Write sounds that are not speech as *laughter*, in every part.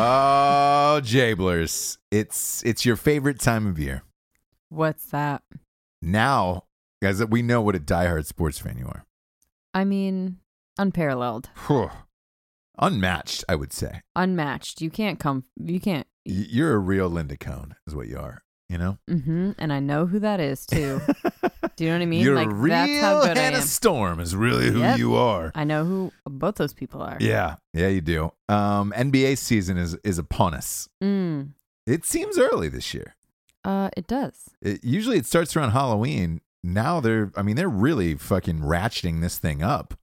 Oh, Jablers. It's it's your favorite time of year. What's that? Now, guys, we know what a diehard sports fan you are. I mean, unparalleled, Whew. Unmatched, I would say. unmatched. You can't come. You can't. Y- You're a real Linda Cohn, is what you are. You know? Mm-hmm. And I know who that is too. *laughs* Do you know what I mean? You're like a real that's how good I am. Storm is really who Yep. you are. I know who both those people are. Yeah, yeah, you do. Um, NBA season is is upon us. Mm. It seems early this year. Uh, it does. It, usually it starts around Halloween. Now they're, I mean, they're really fucking ratcheting this thing up.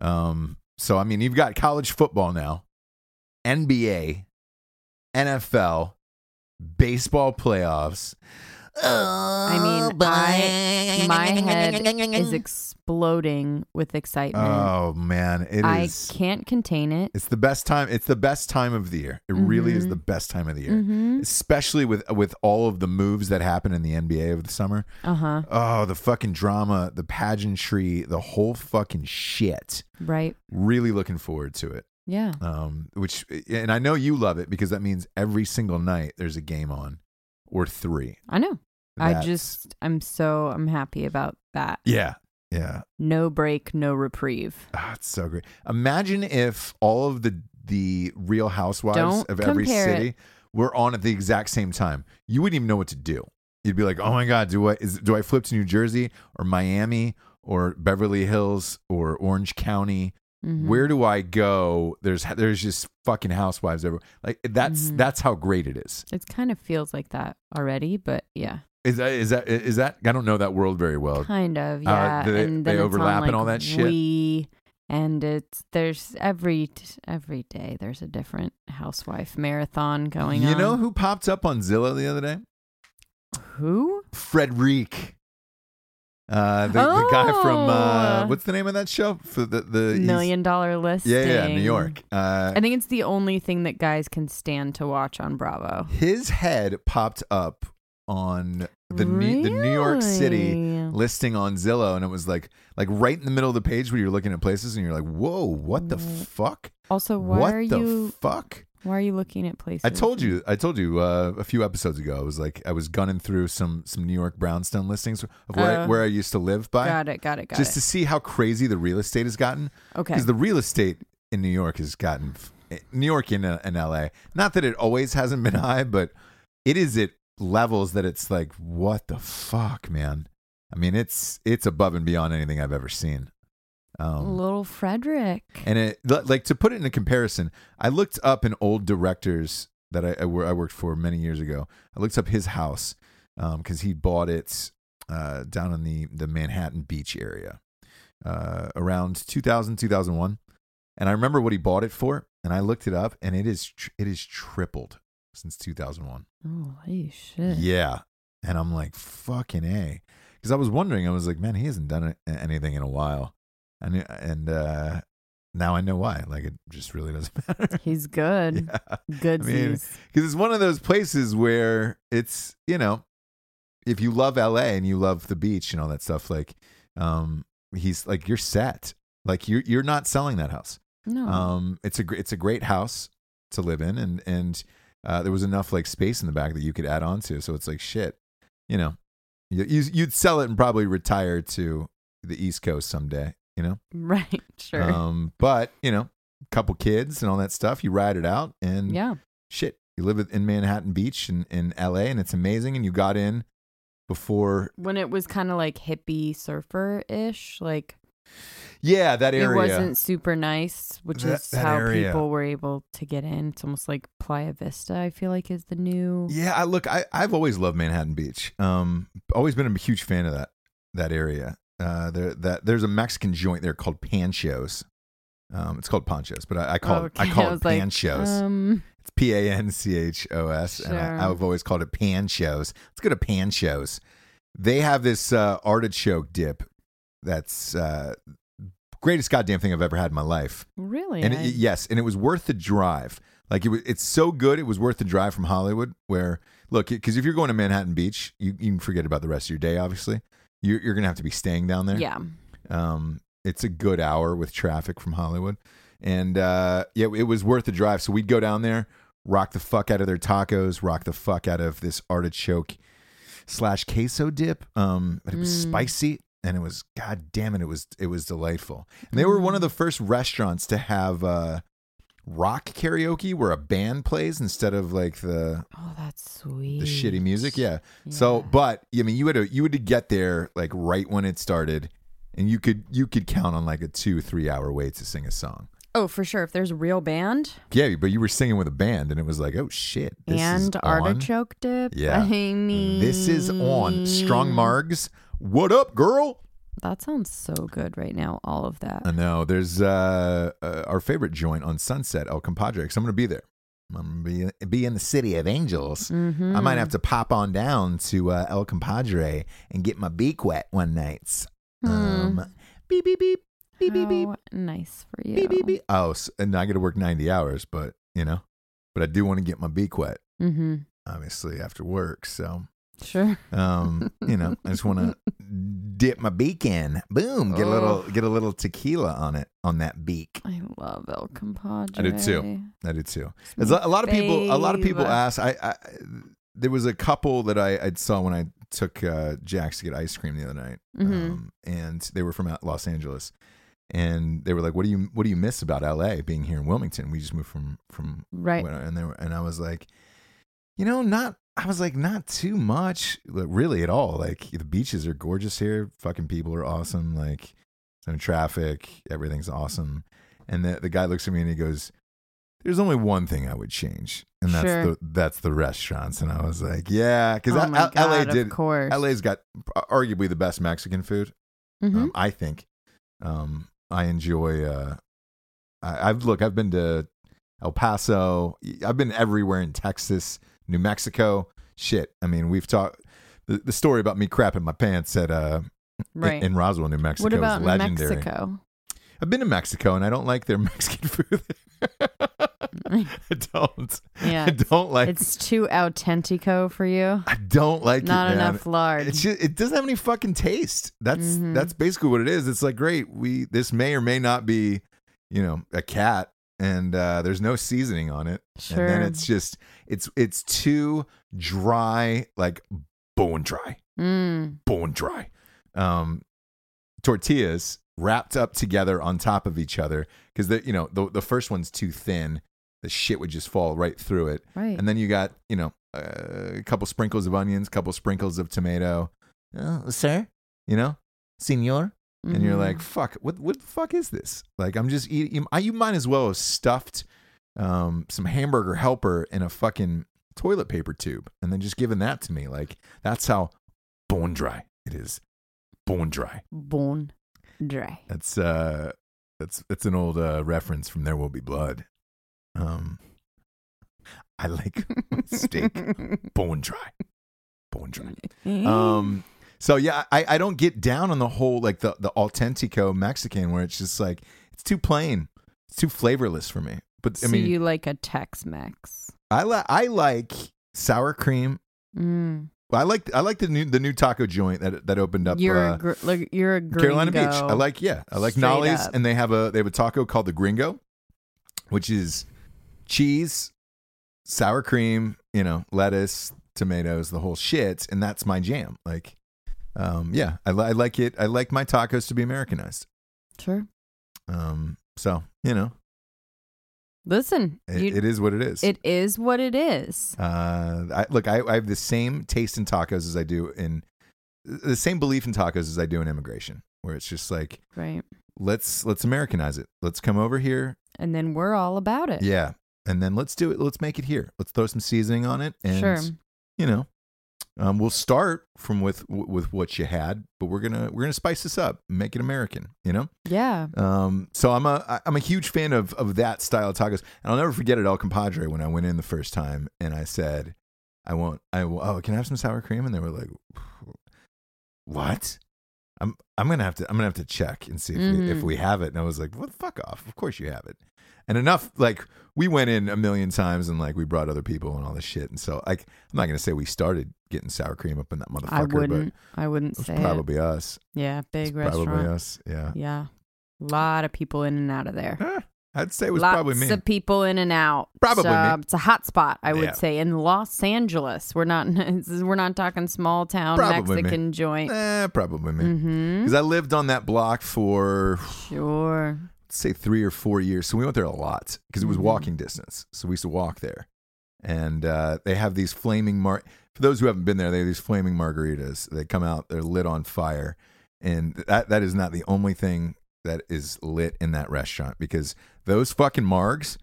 Um, so I mean, you've got college football now, NBA, NFL, baseball playoffs. I mean, I my head is *laughs* exploding with excitement. Oh man, it I is. can't contain it. It's the best time. It's the best time of the year. It really is Mhm. the best time of the year, Mm-hmm. especially with with all of the moves that happen in the NBA over the summer. Uh huh. Oh, the fucking drama, the pageantry, the whole fucking shit. Right. Really looking forward to it. Yeah. Um, which and I know you love it because that means every single night there's a game on, or three. I know. I just I'm so I'm happy about that. yeah, yeah. No break, no reprieve. It's so great. Imagine if all of the the Real Housewives Don't of every compare it. city were on at the exact same time. You wouldn't even know what to do. You'd be like, "Oh my god, do I is do I flip to New Jersey or Miami or Beverly Hills or Orange County? Mhm. Where do I go? There's there's just fucking housewives everywhere. Like that's Mhm. that's how great it is. It kind of feels like that already, but yeah, Is that is that is that? I don't know that world very well. kind of. Uh, Yeah, do they- and they it's on, overlap and all that shit? We and it's there's every every day there's a different housewife marathon going You on. You know who popped up on Zillow the other day? who? Fredrik. Uh, the, the guy from uh, Oh. what's the name of that show? For the the Million dollar listing. Yeah, yeah, New York. Uh, I think it's the only thing that guys can stand to watch on Bravo. his head popped up on the New, the New York City listing on Zillow, and it was like like right in the middle of the page where you're looking at places, and you're like, "Whoa, what the fuck? Also, why what are the you fuck?" why are you looking at places? I told you, I told you uh, a few episodes ago. I was like, I was gunning through some some New York brownstone listings of where, I, Oh. where I used to live by, Got it. Got it. Got just it. to see how crazy the real estate has gotten. okay. because the real estate in New York has gotten New York and, uh, and LA. Not that it always hasn't been *laughs* high, but it is at levels that it's like, what the fuck, man? I mean, it's it's above and beyond anything I've ever seen. Um, Little Fredrik. and it like to put it in a comparison, I looked up an old director's that I, I, I worked for many years ago. I looked up his house because he bought it uh, down in the the Manhattan Beach area uh, around 2000 2001, and I remember what he bought it for, and I looked it up, and it is tr- it is tripled since 2001. Holy shit. Yeah, and I'm like fucking a, because I was wondering, I was like, man, he hasn't done anything in a while, and and uh, now I know why. Like it just really doesn't *laughs* matter. He's good. yeah. Good I mean, because it's one of those places where it's you know if you love la and you love the beach and all that stuff like um he's like you're set like you're you're not selling that house No. um it's a it's a great house to live in and and uh, there was enough like space in the back that you could add on to so it's like shit you know you, you- you'd sell it and probably retire to the east coast someday you know *laughs* right. Sure. um but you know couple kids and all that stuff you ride it out and yeah. shit, you live in Manhattan Beach in, in LA and it's amazing. And you got in before, When it was kind of like hippie surfer ish, like yeah, that area. it wasn't super nice, which That- is that how area. people were able to get in. It's almost like Playa Vista, I feel like is the new. yeah, I look, I, I've always loved Manhattan Beach. Um, always been a huge fan of that that area. Uh, there that there's a Mexican joint there called Panchos. Um, it's called Panchos, but I, I call it I Okay, *laughs* call it was like, Panchos. Um, It's P A N C H O S, and I, I've always called it Panchos. Let's go to Panchos. They have this uh, artichoke dip that's uh, greatest goddamn thing I've ever had in my life. really? And I- it, yes, and it was worth the drive. Like it was, it's so good. It was worth the drive from Hollywood. Where look, because if you're going to Manhattan Beach, you, you can forget about the rest of your day. Obviously, you're, you're gonna have to be staying down there. yeah. Um, it's a good hour with traffic from Hollywood, and uh, yeah, it was worth the drive. So we'd go down there, rock the fuck out of their tacos, rock the fuck out of this artichoke slash queso dip. Um, but it was Mm. spicy and it was god damn it, it was it was delightful. And they were one of the first restaurants to have uh, rock karaoke where a band plays instead of like the Oh, that's sweet. the shitty music. Yeah. So, but I mean, you had to you had to get there like right when it started, and you could you could count on like a two three hour wait to sing a song. Oh, for sure. If there's a real band Yeah, but you were singing with a band, and it was like, oh shit, this and is on. artichoke dip, Yeah. *laughs* I mean, This is on Strong Margs. What up, girl? That sounds so good right now. All of that. I know. There's uh, uh, our favorite joint on Sunset, El Compadre. 'cause I'm going to be there. I'm gonna be, be in the city of angels. Mm-hmm. I might have to pop on down to uh, El Compadre and get my beak wet one night. Um, beep beep beep beep beep beep nice for you. beep beep beep. Oh, s- and I got to work ninety hours, but you know, but I do want to get my beak wet, Mm-hmm. obviously after work. So, Sure. um, you know, I just want to *laughs* dip my beak in. Boom, get a little Oh. get a little tequila on it on that beak. I love El Compadre. I do too. I do too. It's a, a lot of people. A lot of people ask. I, I there was a couple that I, I saw when I took uh, Jax to get ice cream the other night, Mhm. um, and they were from Los Angeles, and they were like, "What do you What do you miss about L.A. being here in Wilmington? We just moved from from Right. and they were, and I was like, you know, not. I was like, not too much, like, really at all. Like the beaches are gorgeous here. Fucking people are awesome. Like no traffic. Everything's awesome. And the the guy looks at me and he goes, "There's only one thing I would change, and that's Sure. the that's the restaurants." And I was like, "Yeah," because oh my LA did. Of course. LA's got arguably the best Mexican food. Mhm. Um, I think. Um, I enjoy. Uh, I, I've look. I've been to El Paso. I've been everywhere in Texas, New Mexico. Shit. I mean, we've talked. The, the story about me crapping my pants at uh in- right. in, Roswell, New Mexico what about is legendary. Mexico? I've been to Mexico and I don't like their *laughs* Mexican food. *laughs* I don't. Yeah. I don't like. It's too authentico for you. I don't like Not it. man. enough lard. It's just, it doesn't have any fucking taste. That's Mhm. that's basically what it is. It's like great. We this may or may not be, you know, a cat, and uh, there's no seasoning on it, Sure. and then it's just it's it's too dry, like bone dry, Mm. bone dry. Um, tortillas wrapped up together on top of each other because the you know the the first one's too thin. The shit would just fall right through it. Right. And then you got, you know, a couple sprinkles of onions, a couple sprinkles of tomato. Uh, sir, you know, senor. And you're like, fuck, what, what the fuck is this? Like, I'm just eating. You, you might as well have stuffed um, some hamburger helper in a fucking toilet paper tube and then just given that to me. Like, that's how bone dry it is. Bone dry. bone dry. That's uh that's that's an old uh reference from There Will Be Blood. Um I like *laughs* steak bone dry. Bone dry. Um so yeah, I I don't get down on the whole like the the autentico Mexican where it's just like it's too plain. It's too flavorless for me. But I so mean you like a Tex-Mex? I like I like sour cream. Mm. I like I like the new the new taco joint that that opened up You're uh, a gr- like, you're a gringo. Carolina Beach. I like yeah, I like Straight Nolly's, up. and they have a they have a taco called the Gringo, which is cheese, sour cream, you know, lettuce, tomatoes, the whole shit, and that's my jam. Like, um, yeah, I, I like it. I like my tacos to be Americanized. Sure. Um, so you know, Listen, it, you, it is what it is. it is what it is. Uh, I, look, I, I have the same taste in tacos as I do in the same belief in tacos as I do in immigration, where it's just like Right. let's let's Americanize it. Let's come over here. And then we're all about it. Yeah. And then let's do it. Let's make it here. Let's throw some seasoning on it. And, Sure. you know, um, we'll start from with with what you had, but we're gonna we're gonna spice this up, make it American. You know. Yeah. Um, so I'm a I'm a huge fan of of that style of tacos, and I'll never forget at El Compadre when I went in the first time, and I said, I want I oh can I have some sour cream, and they were like, what? I'm I'm gonna have to I'm gonna have to check and see if we, if Mhm. we have it, and I was like, what fuck off, of course you have it, and enough like we went in a million times, and like we brought other people and all this shit, and so like I'm not gonna say we started getting sour cream up in that motherfucker, I wouldn't. I wouldn't say probably us, it. Yeah. It's restaurant. probably us, yeah. Yeah. A lot of people in and out of there. Eh, I'd say it was Lots probably me. of people in and out. Probably So, me. It's a hot spot, I would Yeah. say, in Los Angeles. We're not. *laughs* We're not talking small town Probably me. Mexican joint. Eh, probably me. Mm-hmm. Because I lived on that block for, Sure. Say, three or four years. So we went there a lot because it was Mhm. walking distance. So we used to walk there. And uh, they have these flaming mar. For those who haven't been there, they have these flaming margaritas. They come out, they're lit on fire, and that that is not the only thing that is lit in that restaurant because those fucking margs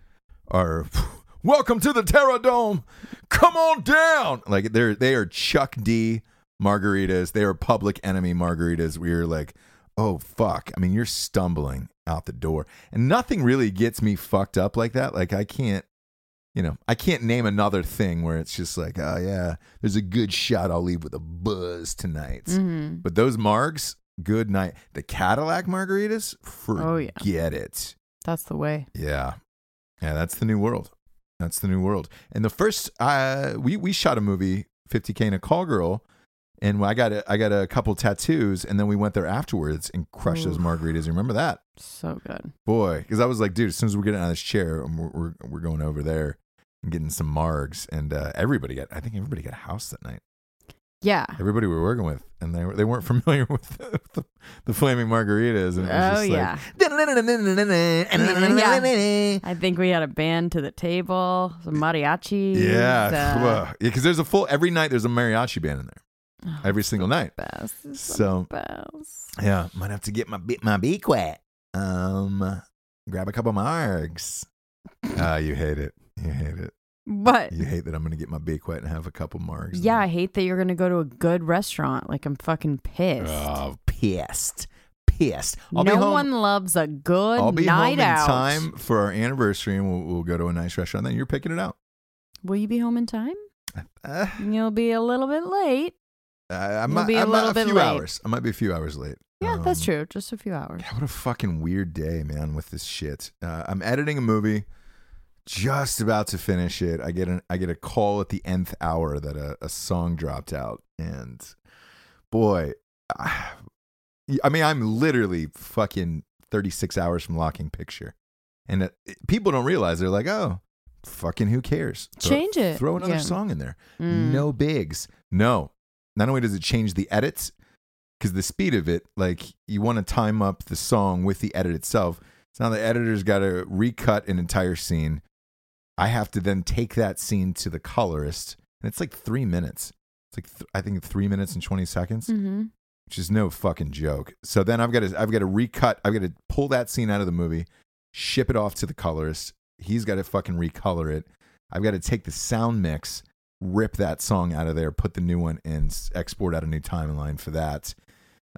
are. *laughs* Welcome to the Terrordome. Come on down. Like they're they are Chuck D margaritas. They are public enemy margaritas. We are like, oh fuck. I mean, you're stumbling out the door, and nothing really gets me fucked up like that. Like I can't. you know, I can't name another thing where it's just like, oh yeah, there's a good shot. I'll leave with a buzz tonight. hmm But those margs, good night. The Cadillac margaritas, Oh, yeah. forget it. That's the way. Yeah. Yeah, that's the new world. That's the new world. And the first uh we we shot a movie 50k in a call girl and I got a, I got a couple tattoos and then we went there afterwards and crushed those margaritas. You remember that? So good. Boy, cuz I was like, dude, as soon as we get out of this chair, um, we're we're, we're going over there and getting some margs and uh everybody got I think everybody got a house that night. Yeah. Everybody we were working with and they were, they weren't *laughs* familiar with the, the, the flaming margaritas and it was Oh just yeah. like *laughs* I think we had a band to the table, some mariachi. Yeah, uh, *laughs* yeah, because there's a full every night. There's a mariachi band in there oh, every single night. So- best. Yeah, might have to get my my beak wet. Um, grab a couple margs. *laughs* Ah, you hate it. You hate it. But You hate that I'm gonna get my beak wet and have a couple margs. yeah, I hate that you're gonna go to a good restaurant. Like I'm fucking pissed. Oh, pissed, pissed. I'll no one loves a good I'll be night home out. in time for our anniversary, and we'll, we'll go to a nice restaurant. Then you're picking it out. Will you be home in time? Uh, You'll be a little bit late. I, I might, be a I might- little a bit few late. hours. I might be a few hours late. Yeah, that's Um, true. Just a few hours. God, what a fucking weird day, man, with this shit. Uh, I'm editing a movie, just about to finish it. I get an I get a call at the nth hour that a, a song dropped out, and boy, I, I mean, I'm literally fucking 36 hours from locking picture, and it, people don't realize they're like, oh, fucking who cares? Throw- Change it. Throw another Yeah. song in there. Mm. No bigs. No. Not only does it change the edits, because the speed of it, like you want to time up the song with the edit itself. So now the editor's got to recut an entire scene. I have to then take that scene to the colorist, and it's like three minutes. It's like th- I think three minutes and twenty seconds, Mm-hmm. which is no fucking joke. So then I've got to I've got to recut. I've got to pull that scene out of the movie, ship it off to the colorist. He's got to fucking recolor it. I've got to take the sound mix, rip that song out of there, put the new one in, export out a new timeline for that.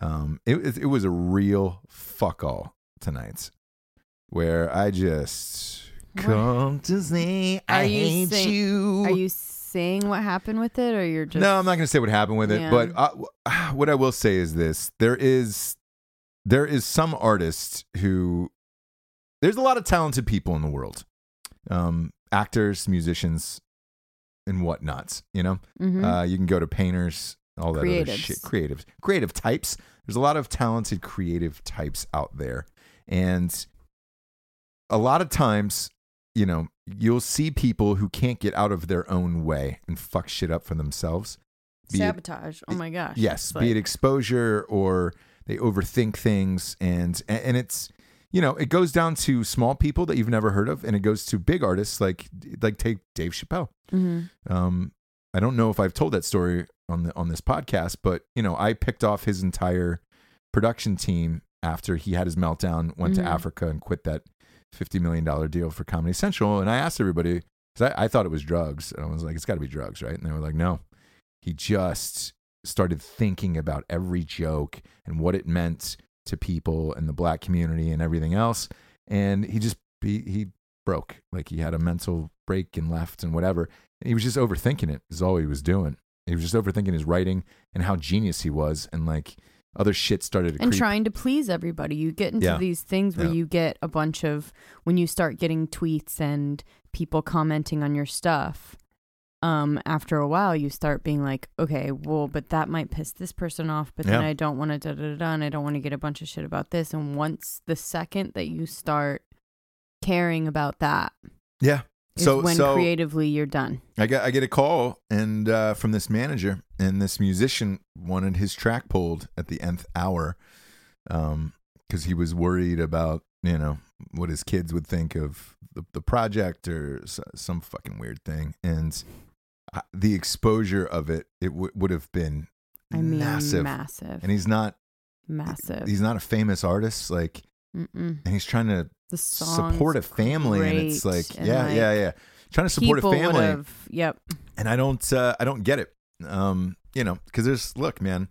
Um, it, it, it was a real fuck all tonight, where I just What? come to say Are I you hate saying- you. Are you saying what happened with it, or you're just No, I'm not going to say what happened with it, Yeah. but uh, w- what I will say is this: there is there is some artists who there's a lot of talented people in the world, um, actors, musicians, and whatnots. You know, Mhm. uh, you can go to painters, all that other Creatives. shit, creatives, creative types. There's a lot of talented creative types out there, and a lot of times, you know, you'll see people who can't get out of their own way and fuck shit up for themselves. Be it- sabotage. oh my gosh. yes, It's be it exposure or they overthink things, and and it's you know it goes down to small people that you've never heard of, and it goes to big artists like like take Dave Chappelle. Mhm. Um, I don't know if I've told that story on the on this podcast, but you know, I picked off his entire production team after he had his meltdown, went Mhm. to Africa and quit that fifty million dollar deal for Comedy Central. And I asked everybody because I, I thought it was drugs, and I was like, it's got to be drugs, right? And they were like, no, he just started thinking about every joke and what it meant to people and the black community and everything else, and he just he, he broke like he had a mental break and left and whatever and he was just overthinking it is all he was doing he was just overthinking his writing and how genius he was and like other shit started to and creep. trying to please everybody. You get into Yeah. these things where Yeah. you get a bunch of when you start getting tweets and people commenting on your stuff. Um, after a while, you start being like, okay, well, but that might piss this person off. But then Yeah. I don't want to da da da, da, and I don't want to get a bunch of shit about this. And once the second that you start caring about that yeah so when so creatively you're done. I get I get a call and uh, from this manager and this musician wanted his track pulled at the nth hour um because he was worried about you know what his kids would think of the, the project or some fucking weird thing and the exposure of it it w- would have been I mean, massive massive, and he's not massive. he's not a famous artist like Mm-mm. and he's trying to support a family and it's like and, yeah like, yeah yeah trying to support a family Yep. and I don't uh, I don't get it. Um, you know, because there's look, man,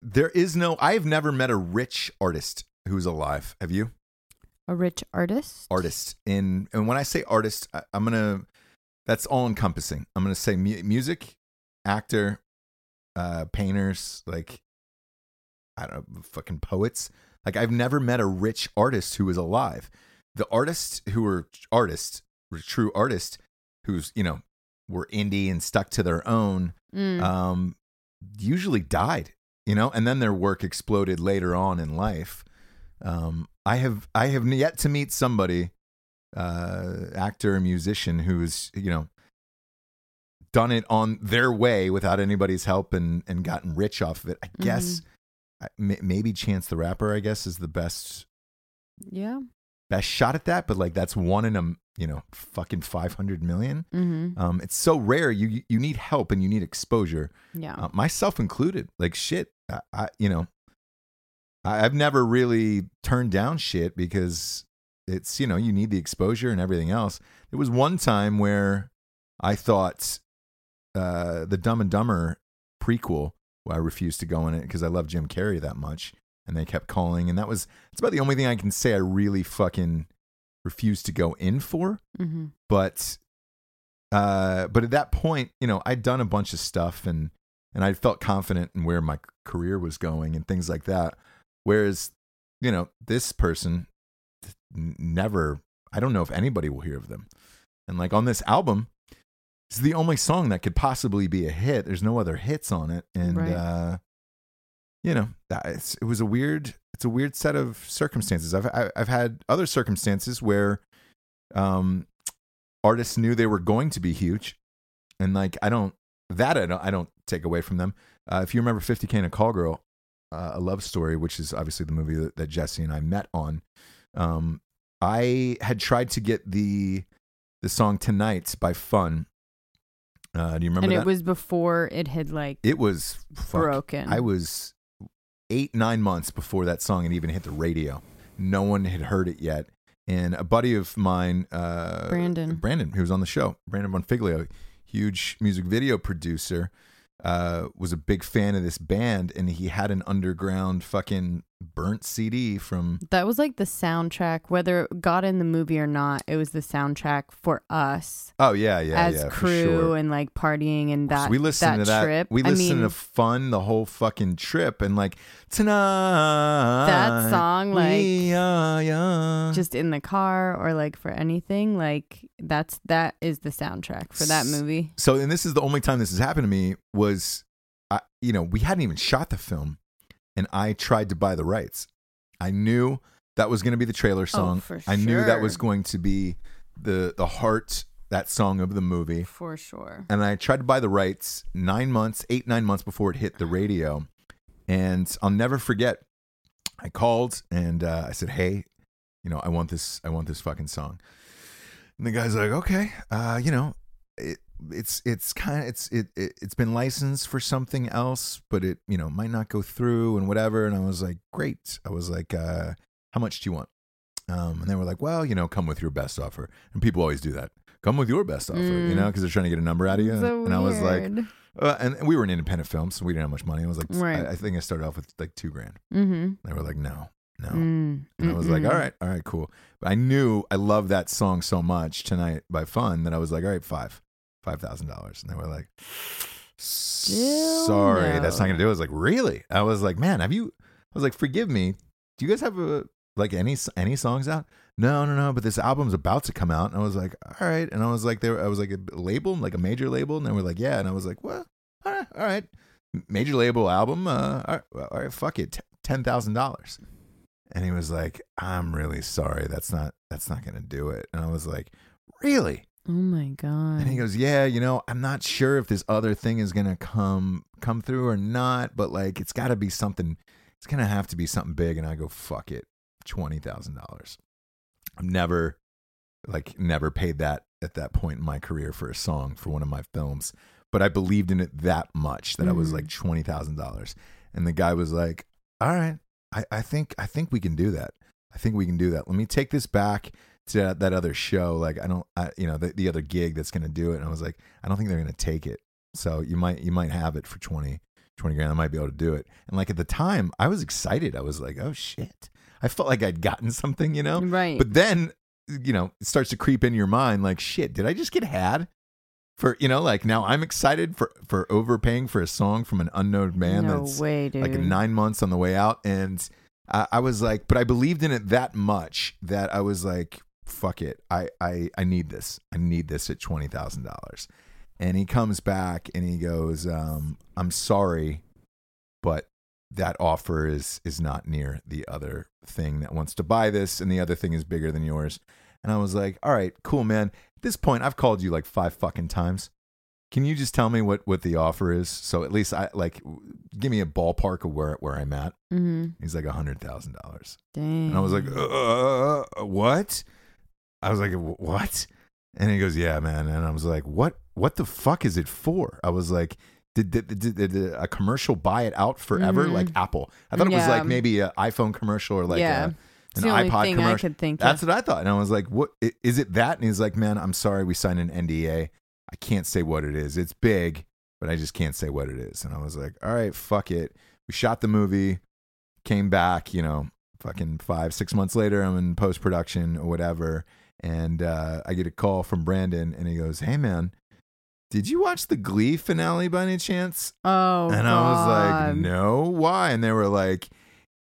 there is no. I've never met a rich artist who's alive. Have you? A rich artist. artist in and when i say artist I, i'm gonna that's all encompassing i'm gonna say mu- music actor uh painters like i don't know fucking poets like i've never met a rich artist who is alive the artists who were artists were true artists who's you know were indie and stuck to their own Mm. um, usually died, you know, and then their work exploded later on in life. Um, I have I have yet to meet somebody, uh, actor or musician who's you know done it on their way without anybody's help and and gotten rich off of it. I guess I- may- maybe Chance the Rapper, I guess, is the best yeah. best shot at that, but like that's one in a you know fucking five hundred million. Mm-hmm. Um, it's so rare. You you need help and you need exposure Yeah. uh, myself included. Like shit, I, I you know, I, I've never really turned down shit because it's you know you need the exposure and everything else. There was one time where I thought uh, the Dumb and Dumber prequel. Where I refused to go in it because I love Jim Carrey that much, and they kept calling, and that was it's about the only thing I can say I really fucking refused to go in for mm-hmm. but uh but at that point you know i'd done a bunch of stuff and and i felt confident in where my career was going and things like that whereas you know this person never i don't know if anybody will hear of them. And like on this album it's the only song that could possibly be a hit. There's no other hits on it. And Right. uh you know that it's, it was a weird it's a weird set of circumstances. I've i've had other circumstances where um artists knew they were going to be huge. And like i don't that i don't, I don't take away from them. Uh, if you remember 50k and a call girl uh, a love story which is obviously the movie that, that jesse and i met on um i had tried to get the the song tonight by fun uh do you remember And that it was before it had like it was fuck, broken. I was eight, nine months before that song had even hit the radio. No one had heard it yet. And a buddy of mine, uh, Brandon. Brandon, who was on the show, Brandon Bonfiglio, huge music video producer, uh, was a big fan of this band, and he had an underground fucking burnt CD from. That was like the soundtrack, whether it got in the movie or not. It was the soundtrack for us Oh yeah, yeah, as yeah, crew sure. and like partying and that. so we listened that to that. trip. We I listened mean, to fun the whole fucking trip, and like tonight. that song, like are young. just in the car or like for anything, like that's that is the soundtrack for that movie. so and this is the only time this has happened to me was I, you know we hadn't even shot the film and i tried to buy the rights. I knew that was going to be the trailer song. for i knew that was going to be the the heart that song of the movie. For sure. and i tried to buy the rights nine months eight nine months before it hit the radio. And i'll never forget i called and uh, i said hey you know i want this i want this fucking song. And the guy's like okay uh, you know it, it's it's kind of it's it, it it's been licensed for something else but it you know might not go through and whatever and i was like great i was like uh how much do you want um and they were like well you know come with your best offer and people always do that come with your best offer you Mm. know because they're trying to get a number out of you So and i was like uh, and we were an independent film, so we didn't have much money. I was like, Right. I, I think I started off with like two grand. mm-hmm. They were like, no, no. Mm, And I was like, all right, all right, cool. But I knew I loved that song so much tonight by Fun that I was like, all right, five, five thousand dollars. And they were like, Still sorry, that's not gonna do. it. I was like, really? I was like, man, have you? I was like, forgive me. Do you guys have a like any any songs out? No, no, no. But this album's about to come out, and I was like, all right. And I was like, there, I was like a label, like a major label, and they were like, yeah. And I was like, well, all right, all right. major label album. Uh, all, right, all right, fuck it, ten thousand dollars. And he was like, I'm really sorry. That's not that's not gonna do it. And I was like, really? Oh my god. And he goes, "Yeah, you know, I'm not sure if this other thing is gonna come come through or not, but like, it's got to be something. It's gonna have to be something big." And I go, "Fuck it, twenty thousand dollars." I've never, like, never paid that at that point in my career for a song for one of my films, but I believed in it that much that I was like mm-hmm. twenty thousand dollars. And the guy was like, "All right, I, I think I think we can do that. I think we can do that. Let me take this back." To that, other show like i don't I, you know the, the other gig that's going to do it and i was like i don't think they're going to take it so you might you might have it for 20 20 grand i might be able to do it and like at the time i was excited i was like oh shit I felt like I'd gotten *laughs* something, you know. Right. But then, you know, it starts to creep in your mind, like, shit, did I just get had? For you know, like now I'm excited for for overpaying for a song from an unknown band no that's way, dude. like nine months on the way out, and I, I was like, but I believed in it that much that I was like, fuck it, I I I need this, I need this at twenty thousand dollars, and he comes back and he goes, um, I'm sorry, but that offer is is not near the other thing that wants to buy this, and the other thing is bigger than yours. And I was like, all right, cool, man. At this point, I've called you like five fucking times. Can you just tell me what what the offer is? So at least I like give me a ballpark of where where I'm at. mm-hmm. He's like a hundred thousand dollars, Dang. and I was like, uh, what? I was like, what? And he goes, yeah, man. And I was like, what? What the fuck is it for? I was like, did, did, did, did, a commercial buy it out forever? Mhm. Like Apple? I thought it was Yeah. like maybe an iPhone commercial or like Yeah. a, an iPod commercial. I could think That's what I thought. And I was like, what is it that? And he's like, man, I'm sorry. We signed an NDA. I can't say what it is. It's big, but I just can't say what it is. And I was like, all right, fuck it. We shot the movie, came back, you know, fucking five, six months later, I'm in post production or whatever. And uh, I get a call from Brandon and he goes, hey, man, did you watch the Glee finale by any chance? Oh, and I was like, no, why? And they were like,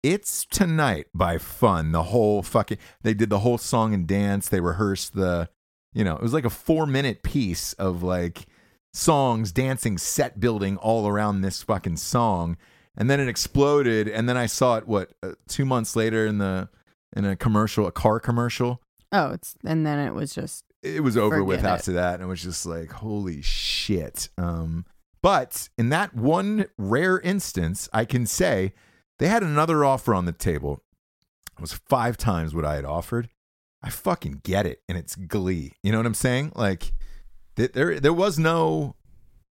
it's tonight by fun. The whole fucking, they did the whole song and dance. They rehearsed the, you know, it was like a four minute piece of like songs, dancing, set building all around this fucking song. And then it exploded. And then I saw it, what, uh, two months later in the, in a commercial, a car commercial Oh, it's and then it was just it was over with it. after that and it was just like holy shit um but in that one rare instance i can say they had another offer on the table. It was five times what i had offered. I fucking get it and it's glee. You know what i'm saying? Like th- there there was no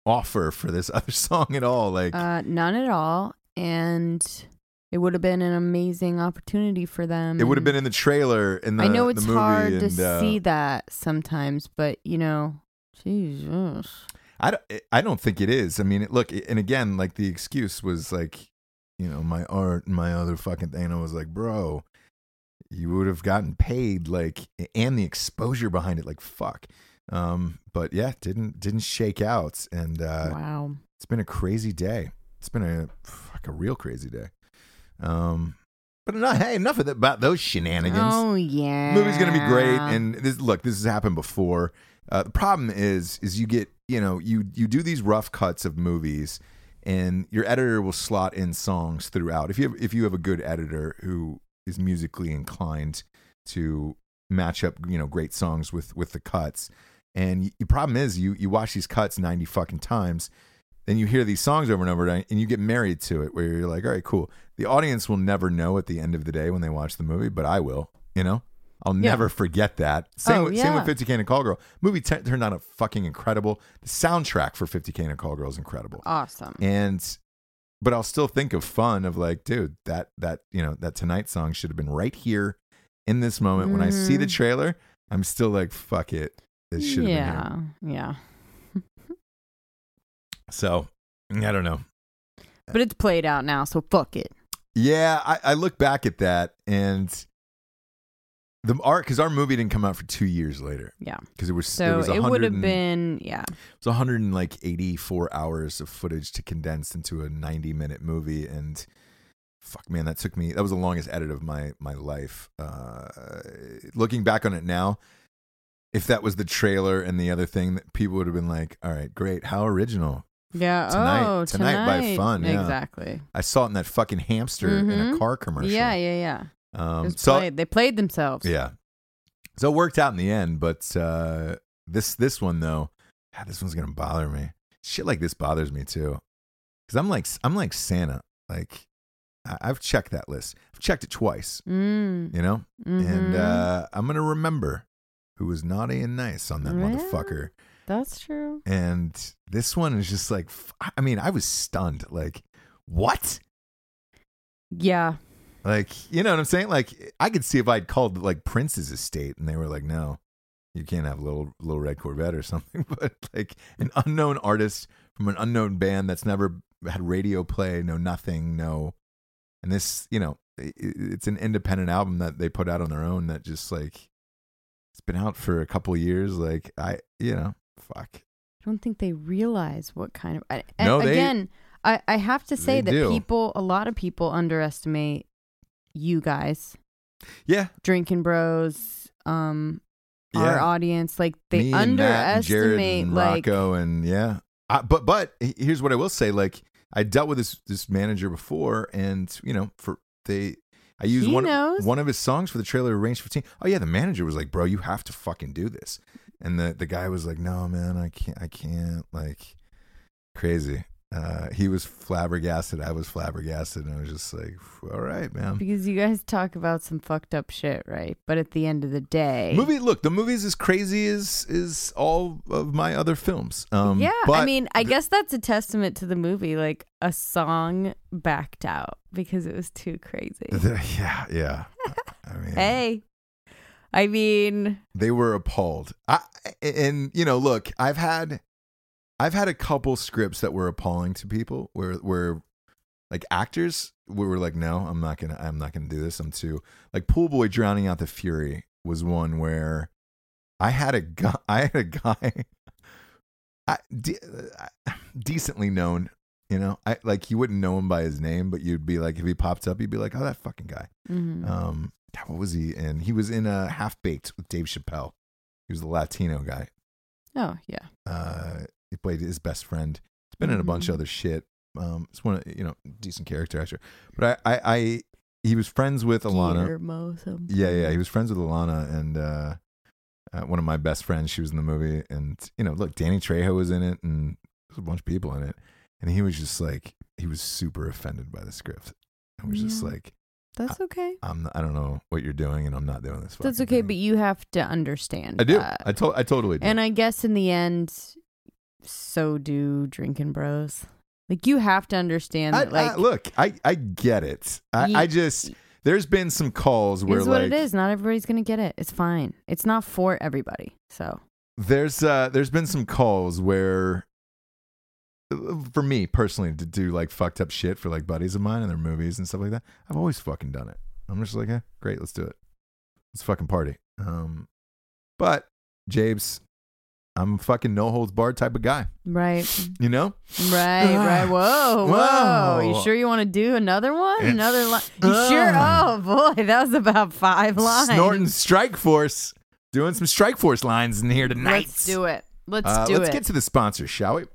offer for this *laughs* other song at all like uh, none at all, and it would have been an amazing opportunity for them. it would have been in the trailer in the I know the it's movie hard and, to uh, see that sometimes, but you know, Jesus. I don't, I don't think it is. I mean, look, and again, like the excuse was like, you know, my art and my other fucking thing. And I was like, bro, you would have gotten paid, like, and the exposure behind it, like, fuck. Um, but yeah, didn't didn't shake out, and uh, wow. it's been a crazy day. It's been a fuck a real crazy day. Um, but no, hey, enough of that about those shenanigans. Oh yeah. movie's gonna be great and this look this has happened before. Uh, the problem is is you get you know you you do these rough cuts of movies and your editor will slot in songs throughout. If you have if you have a good editor who is musically inclined to match up you know great songs with with the cuts and the problem is you you watch these cuts 90 fucking times then you hear these songs over and over and you get married to it where you're like all right cool. The audience will never know at the end of the day when they watch the movie but i will you know? I'll Yeah. never forget that. Same, Oh, with, same with 50k and call girl. Movie t- turned out a fucking incredible. The soundtrack for 50k and call girl is incredible. Awesome. and but i'll still think of fun of like dude that that you know that tonight song should have been right here in this moment. When i see the Mhm. trailer i'm still like fuck it. It should have been here. Yeah, yeah. So i don't know But it's played out now, so fuck it. Yeah, I, I look back at that and the art because our movie didn't come out for two years later Yeah. because it was So it it would have been yeah. it was 184 hours of footage to condense into a 90 minute movie and fuck man that took me that was the longest edit of my my life uh looking back on it now if that was the trailer and the other thing that people would have been like all right great how original Yeah. Tonight- oh, Tonight by Fun, yeah. Exactly. i saw it in that fucking hamster in a Mhm. car commercial Yeah, yeah, yeah. Um so played. They played themselves. Yeah. So it worked out in the end, but uh, this this one though, God, this one's gonna bother me. Shit like this bothers me too, because I'm like I'm like Santa. Like I- I've checked that list. I've checked it twice. Mm, You know, and mhm. uh, I'm gonna remember who was naughty and nice on that Yeah. motherfucker. That's true. And this one is just like, I mean, I was stunned. Like, what? Yeah. Like, you know what I'm saying? Like, I could see if I'd called like Prince's estate and they were like, no, you can't have little little red Corvette or *laughs* something. *laughs* But like an unknown artist from an unknown band that's never had radio play, no nothing, no. And this, you know, it's an independent album that they put out on their own that just like it's been out for a couple years. Like I, you know, fuck. I don't think they realize what kind of. I, No, they- again, I, I have to say that do. people, a lot of people underestimate you guys, Yeah, drinking bros, um, our audience. Like they Me and Matt and underestimate, and like Rocco and yeah. I, but but here's what I will say: like I dealt with this this manager before, and you know, for they, I used He one knows. one of his songs for the trailer, Range 15. Oh yeah, the manager was like, "Bro, you have to fucking do this," and the the guy was like, "No, man, I can't, I can't." Like crazy. Uh, he was flabbergasted. I was flabbergasted, and I was just like, "All right, man." because you guys talk about some fucked up shit, right? But at the end of the day, Movie, look, the movie's as crazy as is all of my other films. Um, yeah, I mean, I guess that's a testament to the movie. Like a song backed out because it was too crazy. *laughs* yeah, yeah. I mean, hey, I mean, they were appalled. I, and you know, look, I've had, I've had a couple scripts that were appalling to people, where where like actors we were like, no, I'm not gonna, I'm not gonna do this. I'm too like Pool Boy drowning out the fury was one where I had a guy, *laughs* I had a guy, *laughs* I, de- uh, decently known. You know, I like you wouldn't know him by his name, but you'd be like, if he popped up, you'd be like, oh, that fucking guy. mhm. Um, what was he in? He was in uh, Half Baked with Dave Chappelle. He was the Latino guy. oh yeah, Uh, he played his best friend. He's been in a bunch of Mhm. other shit. Um, it's one of you know decent character actor. But I, I, I he was friends with Alana. Yeah, yeah, he was friends with Alana and uh, uh, one of my best friends. She was in the movie, and you know, look, Danny Trejo was in it, and there's a bunch of people in it, and he was just like he was super offended by the script. I was just like, That's okay. I'm, I don't know what you're doing, and I'm not doing this. That's okay, thing. but you have to understand. I do. that. I to- I totally do. And I guess in the end, so do drinking bros. Like you have to understand I- that. Like I- look, I I get it. I, Ye- I just there's been some calls where is what like it is. Not everybody's gonna get it. It's fine. It's not for everybody. So there's uh there's been some calls where for me personally to do like fucked up shit for like buddies of mine and their movies and stuff like that. I've always fucking done it. I'm just like, eh, great, let's do it. Let's fucking party. Um, but Jabes, I'm a fucking no holds barred type of guy. right, *laughs* You know? right, right. *sighs* Whoa, whoa. Whoa. You sure you want to do another one? It's- Another line? You sure? Ah. Oh boy, that was about five lines. Snorting Strike Force, doing some Strike Force lines in here tonight. Let's do it. Let's Uh, do let's it. get to the sponsors, shall we?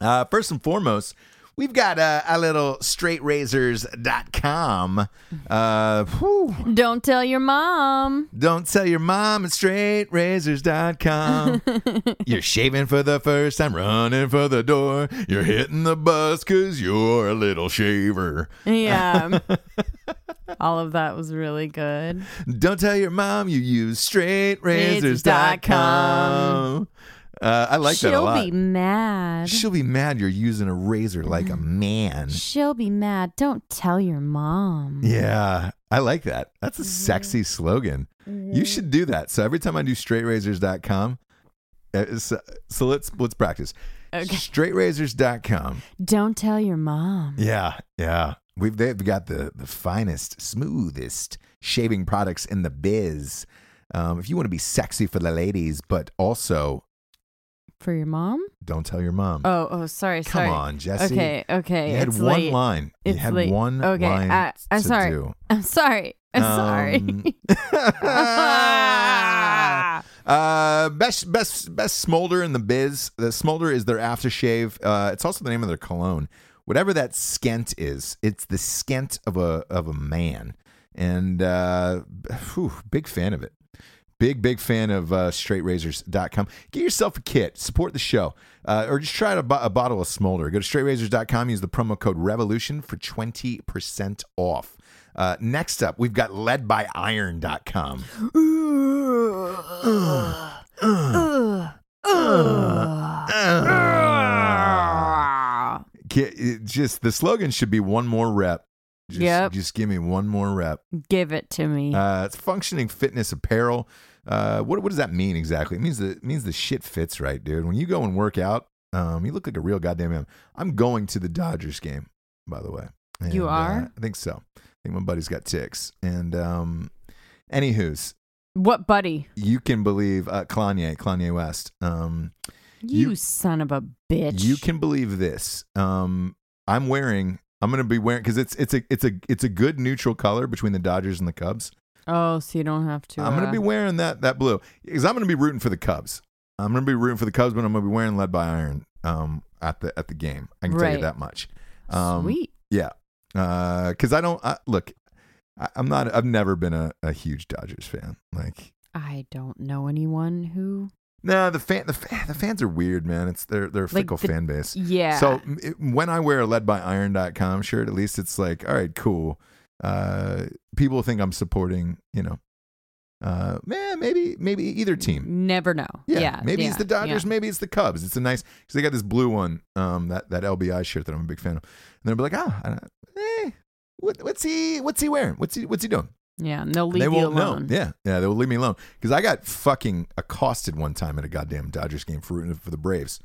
Uh, first and foremost, we've got uh, a little straightrazors.com. Uh, whew. Don't tell your mom. Don't tell your mom at straightrazors.com. *laughs* you're shaving for the first time, running for the door. You're hitting the bus because you're a little shaver. Yeah. *laughs* All of that was really good. Don't tell your mom you use straightrazors.com. Uh, I like that a lot. She'll be mad. She'll be mad you're using a razor like a man. She'll be mad. Don't tell your mom. Yeah, I like that. That's a sexy slogan. You should do that. So every time I do straightrazors.com, uh, so, so let's let's practice. Okay. Straightrazors.com. Don't tell your mom. Yeah, yeah. We've they've got the the finest, smoothest shaving products in the biz. Um, if you want to be sexy for the ladies, but also For your mom? don't tell your mom. Oh, oh, sorry, Come sorry. Come on, Jesse. Okay, okay. You had it's one late. line. You It's had late. one Okay, line I- I'm sorry. do. *laughs* I'm sorry. I'm Um, sorry. *laughs* uh, best best best smolder in the biz. The smolder is their aftershave. Uh, it's also the name of their cologne. Whatever that skent is, it's the skent of a of a man. And uh, *sighs* whew, big fan of it. Big, big fan of uh, straightrazors.com. Get yourself a kit, support the show, uh, or just try a, bo- a bottle of Smolder. Go to straightrazors.com, use the promo code REVOLUTION for 20% off. Uh, next up, we've got ledbyiron.com. Get, just the slogan should be one more rep. Just, Yep. just give me one more rep. Give it to me. Uh, it's functioning fitness apparel. Uh, what what does that mean exactly? It means the it means the shit fits right, dude. When you go and work out, um, you look like a real goddamn man. I'm going to the Dodgers game, by the way. You are? Uh, I think so. I think my buddy's got ticks. And um, anywho's, What buddy? you can believe uh, Kanye, Kanye West. Um, You, You- son of a bitch. you can believe this. Um, I'm wearing. I'm gonna be wearing because it's it's a it's a it's a good neutral color between the Dodgers and the Cubs. Oh, so you don't have to. I'm gonna uh, be wearing that that blue because I'm gonna be rooting for the Cubs. I'm gonna be rooting for the Cubs, but I'm gonna be wearing lead by iron um, at the at the game. I can tell you that much. Um, Sweet. Yeah, because I don't I, look. I, I'm not. I've never been a, a huge Dodgers fan. Like, I don't know anyone who. No, the fan the fa- the fans are weird, man. It's they're they're a Like fickle the- fan base. Yeah. So it, when I wear a leadbyiron.com shirt, at least it's like, all right, cool. Uh, people think I'm supporting, you know, uh, man, maybe maybe either team. Never know. Yeah, Yeah. maybe it's the Dodgers, yeah. maybe it's the Cubs. It's a nice because they got this blue one, um, that that LBI shirt that I'm a big fan of, and they'll be like, ah, don't- eh, what, what's he what's he wearing? What's he what's he doing? Yeah, and they'll leave they you won't alone. know. Yeah, yeah, they will leave me alone because I got fucking accosted one time at a goddamn Dodgers game for rooting for the Braves.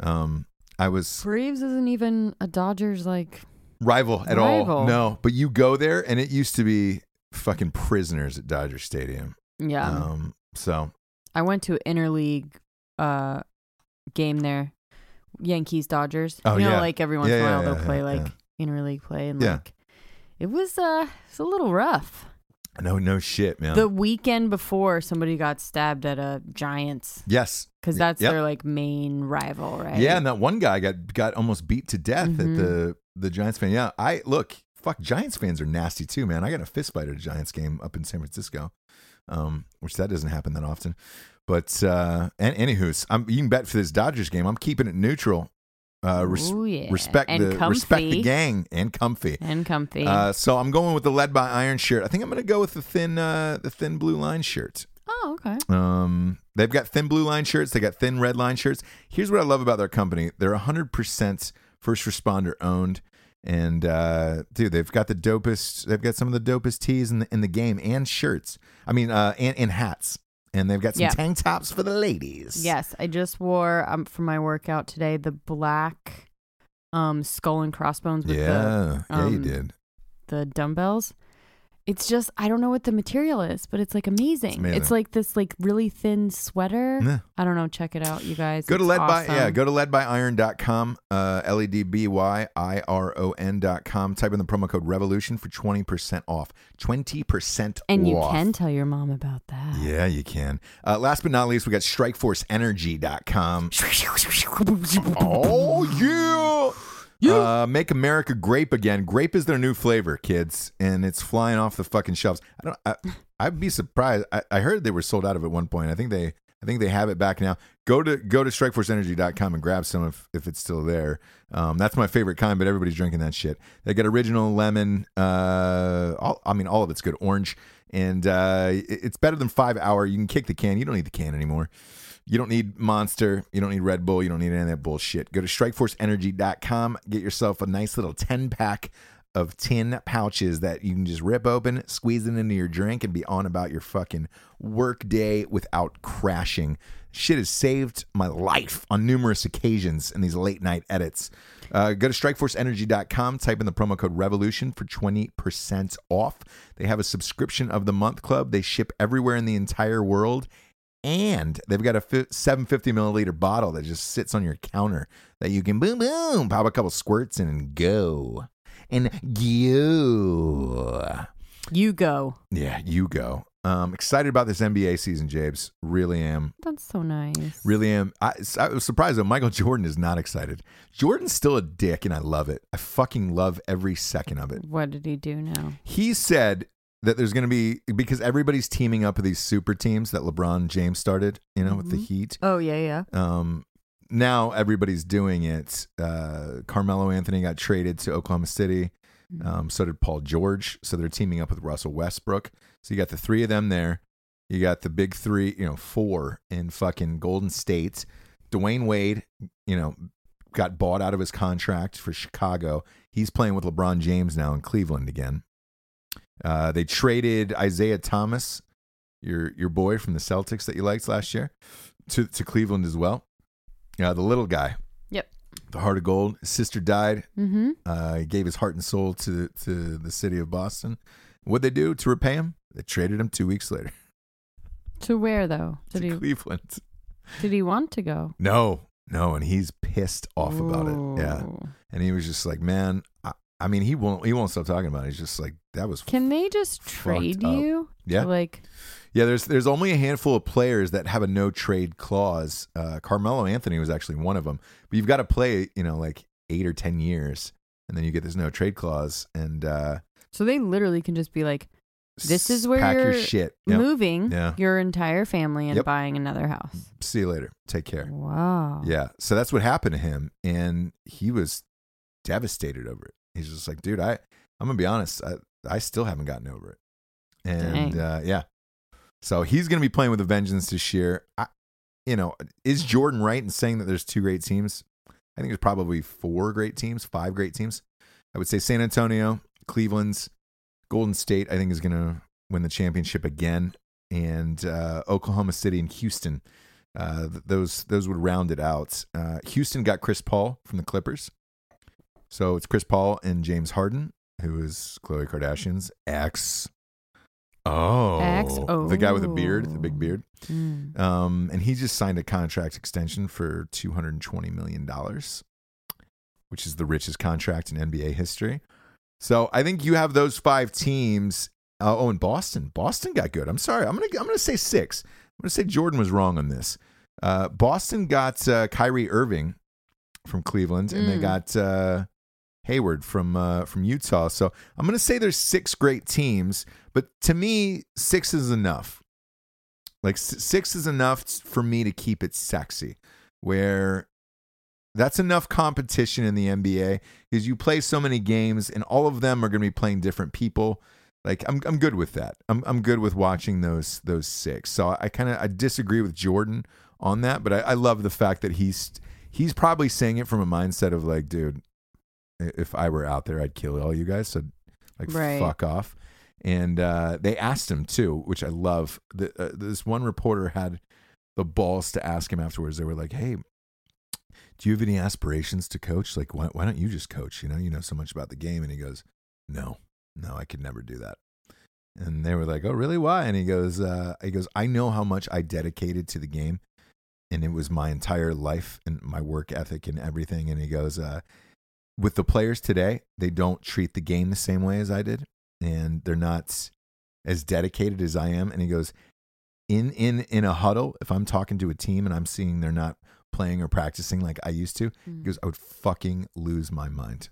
Um, I was Braves isn't even a Dodgers like. rival at all. No, but you go there and it used to be fucking prisoners at Dodger Stadium. Yeah. Um, so I went to an interleague uh game there. Yankees Dodgers. Oh, you know, yeah. like every once Yeah, in a while yeah, they'll yeah, play yeah, like interleague play and Yeah. like it was uh it's a little rough. No, no shit, man. The weekend before somebody got stabbed at a Giants yes, because that's Yep. their like main rival, right? yeah, and that one guy got got almost beat to death Mhm. at the the Giants fan. Yeah, I look, fuck, Giants fans are nasty too, man. I got a fist fight at a Giants game up in San Francisco, um, which that doesn't happen that often. But uh, and anywho's, I'm you can bet for this Dodgers game, I'm keeping it neutral. Uh, res- Ooh, yeah. respect and the comfy. respect the gang and comfy. and comfy. Uh, so I'm going with the lead by iron shirt. I think I'm going to go with the thin, uh, the thin blue line shirt. oh, okay. Um, they've got thin blue line shirts. They got thin red line shirts. Here's what I love about their company: they're 100 percent first responder owned. And uh, dude, they've got the dopest. They've got some of the dopest tees in the in the game and shirts. I mean, uh, and, and hats. And they've got some Yeah. tank tops for the ladies. Yes, I just wore um for my workout today the black um skull and crossbones with Yeah. yeah, you um, did. the the dumbbells. It's just I don't know what the material is, but it's like amazing. It's, amazing. like this like really thin sweater. Yeah. I don't know. Check it out, you guys. Go to It's lead by awesome. yeah, go to leadbyiron.com, uh L E D B Y I R O N.com. Type in the promo code revolution for 20% off. 20% and you off. can tell your mom about that. Yeah, you can. Uh, last but not least, we got strikeforceenergy.com. *laughs* oh, yeah. Uh, make America grape again. Grape is their new flavor, kids, and it's flying off the fucking shelves. I don't. I, I'd be surprised. I, I heard they were sold out of at one point. I think they. I think they have it back now. Go to go to strikeforceenergy.com and grab some if, if it's still there. Um, that's my favorite kind, but everybody's drinking that shit. They got original lemon. Uh, all, I mean, all of it's good. Orange, and uh, it- it's better than five hour. You can kick the can. You don't need the can anymore. You don't need Monster. You don't need Red Bull. You don't need any of that bullshit. Go to strikeforceenergy.com. Get yourself a nice little 10 pack of tin pouches that you can just rip open, squeeze it into your drink, and be on about your fucking work day without crashing. Shit has saved my life on numerous occasions in these late night edits. Uh, go to strikeforceenergy.com, type in the promo code revolution for 20% off. They have a subscription of the month club. They ship everywhere in the entire world and they've got a 750 milliliter bottle that just sits on your counter that you can boom boom pop a couple squirts in and go. And go You go. yeah you go. Um excited about this nba season jabes really am. That's so nice. really am. I, I was surprised though michael jordan is not excited. Jordan's still a dick and i love it. I fucking love every second of it. What did he do now? he said that there's going to be because everybody's teaming up with these super teams that LeBron James started, you know, with the Mhm. Heat. Oh yeah, yeah. Um, now everybody's doing it. Uh, Carmelo Anthony got traded to Oklahoma City. Um, so did Paul George. So they're teaming up with Russell Westbrook. So you got the three of them there. You got the big three, you know, four in fucking Golden State. Dwyane Wade, you know, got bought out of his contract for Chicago. He's playing with LeBron James now in Cleveland again. Uh, they traded Isaiah Thomas, your your boy from the Celtics that you liked last year, to to Cleveland as well. Yeah, the little guy. Yep. the heart of gold. His sister died. Mm-hmm. Uh, he gave his heart and soul to to the city of Boston. What'd they do to repay him? They traded him two weeks later To where though? *laughs* Did to he Cleveland. did he want to go? No, no, and he's pissed off about it. Yeah, and he was just like, "Man, I, I mean, he won't he won't stop talking about it. He's just like, that was Can they just trade up. you? Yeah. Like Yeah, there's there's only a handful of players that have a no trade clause. Uh, Carmelo Anthony was actually one of them. But you've got to play, you know, like eight or ten years, and then you get this no trade clause. And uh, so they literally can just be like This is where pack your you're shit. Yep. moving Yeah. your entire family and Yep. buying another house. See you later. Take care. Wow. Yeah. So that's what happened to him, and he was devastated over it. He's just like, dude, I I'm gonna be honest, I I still haven't gotten over it. And uh, yeah, so he's gonna be playing with a vengeance this year. I, you know, is Jordan right in saying that there's two great teams? I think there's probably four great teams, five great teams. I would say San Antonio, Cleveland's, Golden State. I think is gonna win the championship again, and uh, Oklahoma City and Houston. Uh, th- those those would round it out. Uh, Houston got Chris Paul from the Clippers, so it's Chris Paul and James Harden, who is Khloe Kardashian's ex. Oh, Ex? oh. the guy with the beard, the big beard. Mm. Um, and he just signed a contract extension for two hundred and twenty million dollars, which is the richest contract in NBA history. So I think you have those five teams. Uh, oh, and Boston, Boston got good. I'm sorry, I'm gonna I'm gonna say six. I'm gonna say Jordan was wrong on this. Uh, Boston got uh, Kyrie Irving from Cleveland, and they Mm. got uh, Hayward from uh, from Utah. So I'm gonna say there's six great teams, but to me, six is enough. Like six is enough for me to keep it sexy. Where that's enough competition in the NBA because you play so many games and all of them are going to be playing different people. Like I'm I'm good with that. I'm I'm good with watching those those six. So I kind of I disagree with Jordan on that, but I, I love the fact that he's he's probably saying it from a mindset of like, dude, if I were out there, I'd kill all you guys. So like Right. fuck off. And uh, they asked him too, which I love. The, uh, this one reporter had the balls to ask him afterwards. They were like, "Hey, do you have any aspirations to coach? Like, why, why don't you just coach? You know, you know so much about the game." And he goes, "No, no, I could never do that." And they were like, "Oh, really? Why?" And he goes, uh, "He goes, I know how much I dedicated to the game, and it was my entire life and my work ethic and everything." And he goes, uh, "With the players today, they don't treat the game the same way as I did, and they're not as dedicated as I am." And he goes, "In in in a huddle, if I'm talking to a team and I'm seeing they're not playing or practicing like I used to, he Mm. goes, I would fucking lose my mind.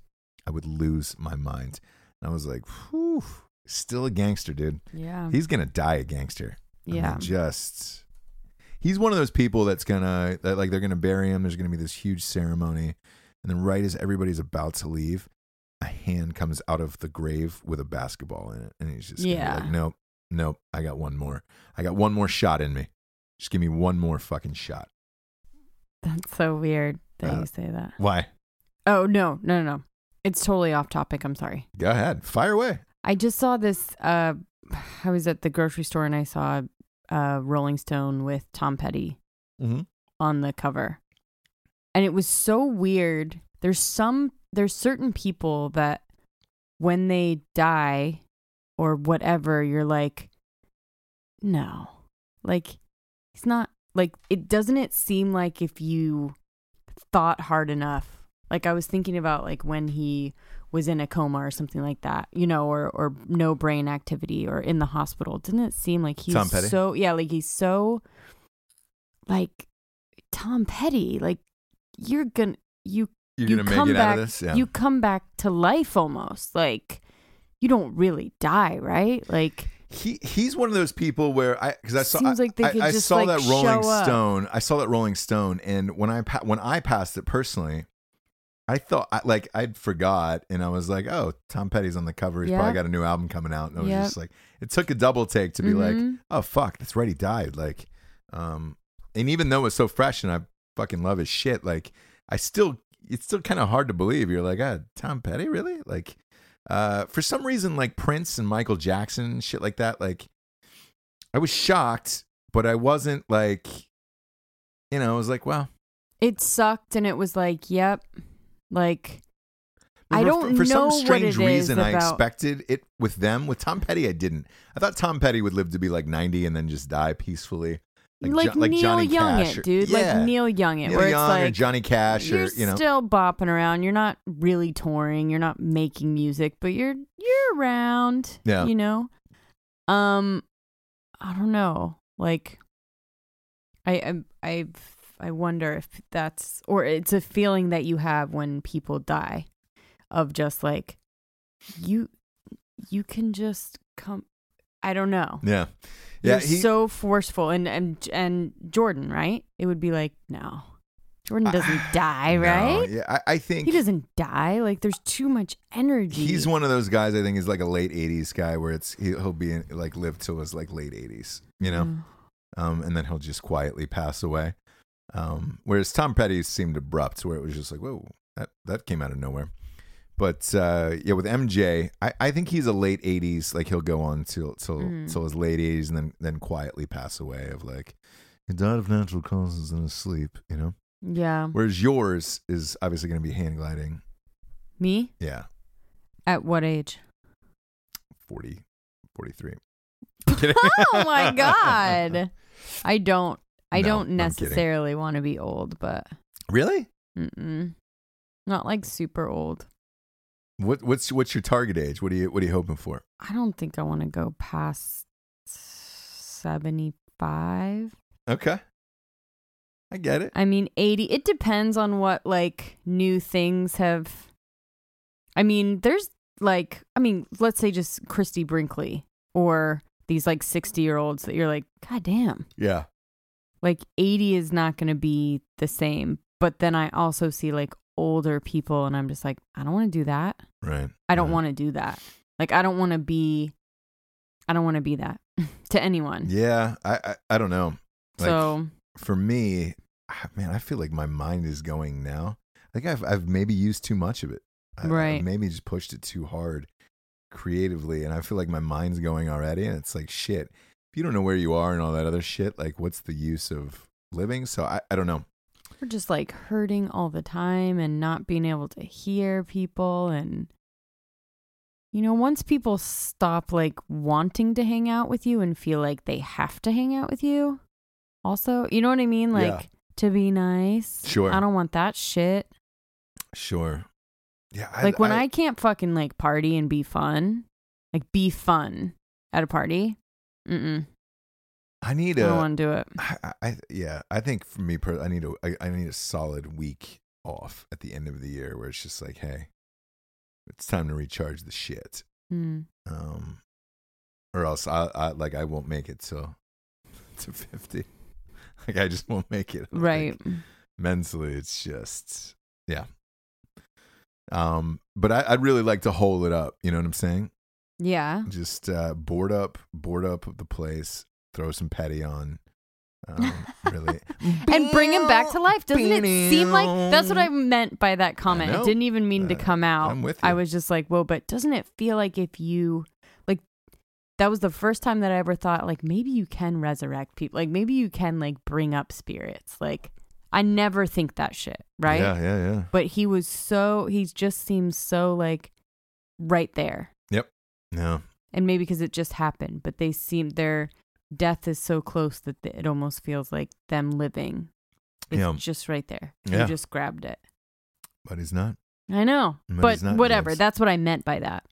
I would lose my mind." And I was like, "Whew." Still a gangster, dude. Yeah. He's gonna die a gangster. I mean, yeah. just he's one of those people that's gonna that like they're gonna bury him. There's gonna be this huge ceremony, and then right as everybody's about to leave, a hand comes out of the grave with a basketball in it, and he's just Yeah. like, nope, nope, I got one more. I got one more shot in me. Just give me one more fucking shot. That's so weird that Uh, you say that. Why? Oh no, no, no, no. It's totally off topic. I'm sorry. Go ahead, fire away. I just saw this. Uh, I was at the grocery store and I saw uh, Rolling Stone with Tom Petty Mm-hmm. on the cover, and it was so weird. There's some. There's certain people that when they die or whatever, you're like, no, like it's not like it. Doesn't it seem like if you thought hard enough? Like I was thinking about like when he was in a coma or something like that, you know, or or no brain activity or in the hospital. Didn't it seem like he's so yeah, like he's so like Tom Petty, like you're gonna you You're you gonna make come it back out of this. Yeah. you come back to life almost like you don't really die, right? Like he he's one of those people where I because I saw I, like I- I saw like, that Rolling. Stone. I saw that Rolling Stone, and when I pa- when I passed it personally, I thought I, like I'd forgot, and I was like, oh, Tom Petty's on the cover. He's probably got a new album coming out, and I was Yep. just like, it took a double take to be like, Mhm. oh fuck, that's right, he died. Like, um, and even though it was so fresh, and I fucking love his shit, like I still it's still kind of hard to believe. You're like, ah, Tom Petty, really? Like, uh, for some reason, like Prince and Michael Jackson, shit like that, like. I was shocked, but I wasn't like, you know, I was like, well, It sucked, and it was like, yep, like I don't for, know some strange reason I about- expected it with them. With Tom Petty, I didn't. I thought Tom Petty would live to be like ninety and then just die peacefully, like, Jo- Neil Johnny Young Cash it, or- dude. Yeah. Like Neil Young it, Neil where Young it's or like Johnny Cash you're or you know. still bopping around. You're not really touring. You're not making music, but you're you're around. Yeah. you know. Um, I don't know. Like, I I I I wonder if that's or it's a feeling that you have when people die, of just like you you can just come. I don't know. yeah, yeah. He, so forceful, and and and Jordan, right? It would be like, no, Jordan doesn't *sighs* die, no, right? yeah, I, I think He doesn't die. Like, there's too much energy. He's one of those guys. I think is like a late '80s guy, where it's he, he'll be in, like live till his like late '80s, you know, Mm. um, and then he'll just quietly pass away. Um, whereas Tom Petty seemed abrupt, where it was just like, whoa, that that came out of nowhere. But uh, yeah, with MJ, I, I think he's a late '80s. Like he'll go on till till Mhm. till his late '80s, and then then quietly pass away. Of like, he died of natural causes in his sleep, you know. Yeah, Whereas yours is obviously going to be hand gliding. me Yeah, at what age? 40, 43. *laughs* oh my god! I don't. I No, don't necessarily want to be old, but Really? mm-mm. not like super old. What what's what's your target age? What are you what are you hoping for? I don't think I want to go past seventy-five. Okay. I get it. I mean, 80. It depends on what like new things have. I mean, there's like, I mean, let's say just Christie Brinkley or these like 60 year olds that you're like, God damn. Yeah. Like 80 is not going to be the same. But then I also see like older people and I'm just like, I don't want to do that. Right. I don't right. want to do that. Like, I don't want to be, I don't want to be that *laughs* to anyone. Yeah, I, I I don't know. Like so, for me, ah, man, I feel like my mind is going now. I think I've I've maybe used too much of it. I, I've Right. maybe just pushed it too hard creatively, and I feel like my mind's going already. And it's like shit. If you don't know where you are and all that other shit, like what's the use of living? So I I don't know. We're just like hurting all the time and not being able to hear people and you know once people stop like wanting to hang out with you and feel like they have to hang out with you also you know what i mean like Yeah. to be nice Sure. i don't want that shit Sure. Yeah. like when I, can't fucking like party and be fun like be fun at a party mm-mm I need i a don't want to do it I, I I- yeah, I think for me, I need a I, I need a solid week off at the end of the year where it's just like, hey, it's time to recharge the shit, mm. um, or else I, I like I won't make it till *laughs* to fifty. Like I just won't make it. I right mentally, it's just yeah. Um, but I, I'd really like to hold it up. You know what I'm saying? yeah Just uh, board up, board up the place, throw some petty on. Um, *laughs* really, and bring him back to life. Doesn't it seem like that's what I meant by that comment? It didn't even mean to Uh, come out. I'm with I was just like, whoa, but doesn't it feel like if you like that was the first time that I ever thought like maybe you can resurrect people. Like maybe you can like bring up spirits. Like I never think that shit, right? Yeah, yeah, yeah. But he was so he just seems so like right there. Yep. Yeah. And maybe because it just happened, but they seem their death is so close that it almost feels like them living. It's Yeah. just right there. Yeah. You just grabbed it. but he's not. I know, But but whatever. dead. That's what I meant by that.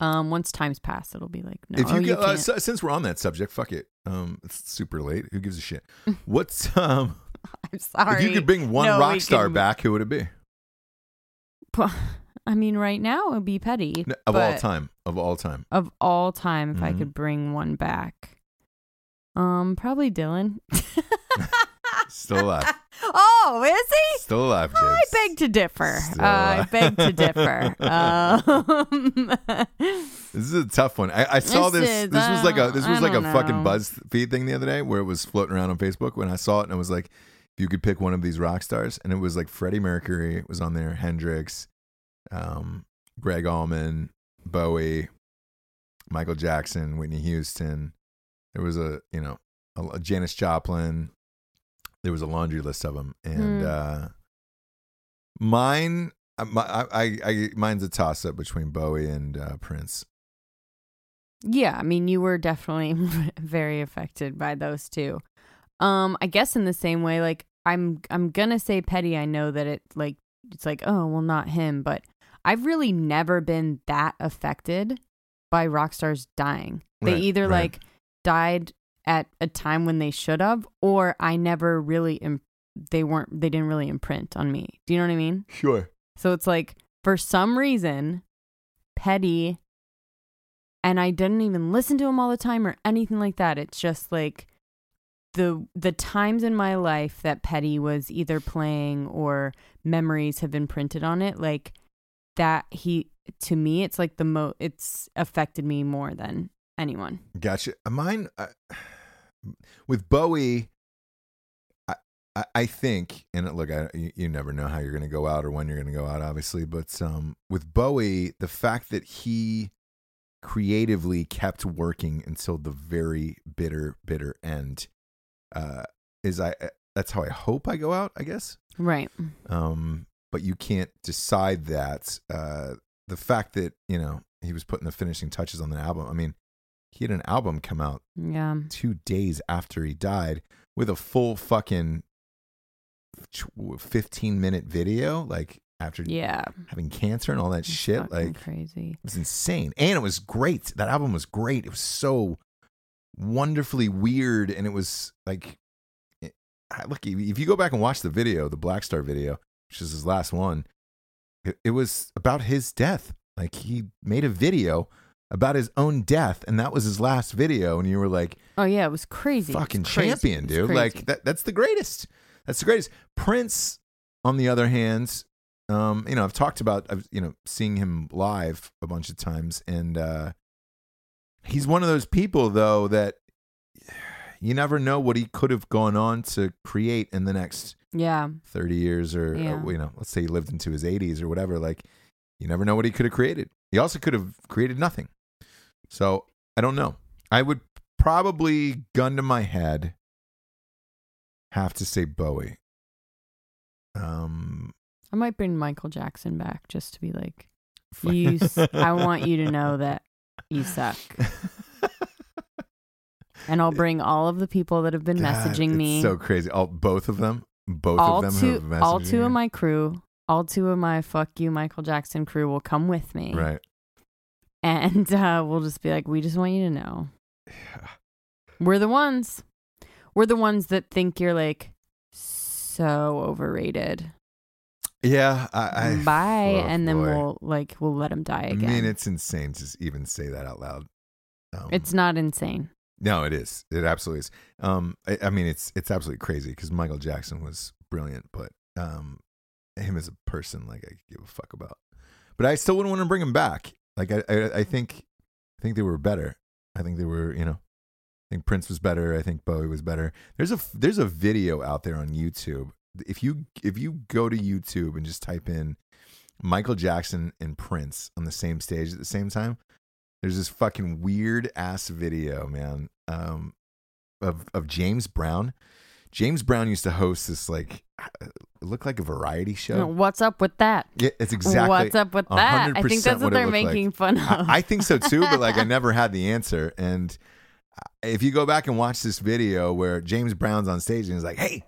Um, once time's passed, it'll be like no. if you, oh, get, uh, since we're on that subject, fuck it. Um, it's super late. Who gives a shit? *laughs* What's um? *laughs* I'm sorry. If you could bring one No, rock star can- back, who would it be? *laughs* I mean, right now it would be Petty N- Of all time, of all time. Of all time, if I Mhm. could bring one back, um, probably Dylan. Still alive. *laughs* oh, is he? Still alive, James. I beg to differ. Uh, I beg to differ. *laughs* Um, This is a tough one. I, I saw This this. is, This was like a uh, this was like a don't fucking. BuzzFeed thing the other day where it was floating around on Facebook. When I saw it, and I was like, if you could pick one of these rock stars, and it was like Freddie Mercury was on there, Hendrix, um, Gregg Allman, Bowie, Michael Jackson, Whitney Houston. There was a you know a, a Janis Joplin, there was a laundry list of them, and Hmm. uh, mine, uh, my, I, I, I, mine's a toss up between Bowie and uh, Prince. Yeah, I mean, you were definitely *laughs* very affected by those two. Um, I guess in the same way, like I'm, I'm gonna say Petty. I know that it like it's like oh well, not him, but I've really never been that affected by rock stars dying. They Right, either right. like died at a time when they should have, or I never really, Im- they weren't, they didn't really imprint on me. Do you know what I mean? Sure. So it's like for some reason, Petty, and I didn't even listen to him all the time or anything like that. It's just like the the times in my life that Petty was either playing or memories have been printed on it, like that he to me it's like the mo it's affected me more than anyone. Gotcha. Mine uh, with Bowie, I, I, I think, and look, I, you, you never know how you're going to go out or when you're going to go out, obviously. But um, with Bowie, the fact that he creatively kept working until the very bitter, bitter end uh, is I. That's how I hope I go out. I guess. Right. Um, but you can't decide that. Uh, the fact that you know he was putting the finishing touches on the album. I mean, he had an album come out Yeah. two days after he died with a full fucking 15 minute video, like after Yeah. having cancer and all that It's shit. like crazy it was insane. And it was great. That album was great. It was so wonderfully weird. And it was like, it, look, if you go back and watch the video, the Blackstar video, which is his last one, it, it was about his death. Like, he made a video about his own death, and that was his last video. And you were like, Oh yeah, it was crazy. It was fucking crazy. champion, dude. Like that that's the greatest. That's the greatest. Prince, on the other hand, um, you know, I've talked about I've you know, seeing him live a bunch of times, and uh he's one of those people though that you never know what he could have gone on to create in the next Yeah. 30 years or, Yeah. uh, you know let's say he lived into his 80s or whatever like you never know what he could have created he also could have created nothing so i don't know i would probably gun to my head have to say bowie um I might bring Michael Jackson back just to be like, *laughs* you. s- I want you to know that you suck, *laughs* and I'll bring all of the people that have been God, messaging it's me. so crazy all both of them both all of them two, have all two you. of my crew, all two of my fuck you Michael Jackson crew will come with me, right and uh, we'll just be like, we just want you to know *sighs* we're the ones, we're the ones that think you're like so overrated. yeah i, I Bye, oh, and then we'll like we'll let him die again. i mean it's insane to even say that out loud um, it's not insane. No, it is. It absolutely is. Um, I, I mean, it's it's absolutely crazy because Michael Jackson was brilliant, but um, him as a person, like I give a fuck about. But I still wouldn't want to bring him back. Like I, I, I think, I think they were better. I think they were, you know, I think Prince was better. I think Bowie was better. There's a there's a video out there on YouTube. If you if you go to YouTube and just type in Michael Jackson and Prince on the same stage at the same time, there's this fucking weird ass video, man, um, of of James Brown. James Brown used to host this like uh, it looked like a variety show. What's up with that? Yeah, it's exactly. What's up with that? I think that's what, what they're looked like. making fun of. I, I think so too, but like I *laughs* never had the answer. And uh, if you go back and watch this video where James Brown's on stage and he's like, "Hey,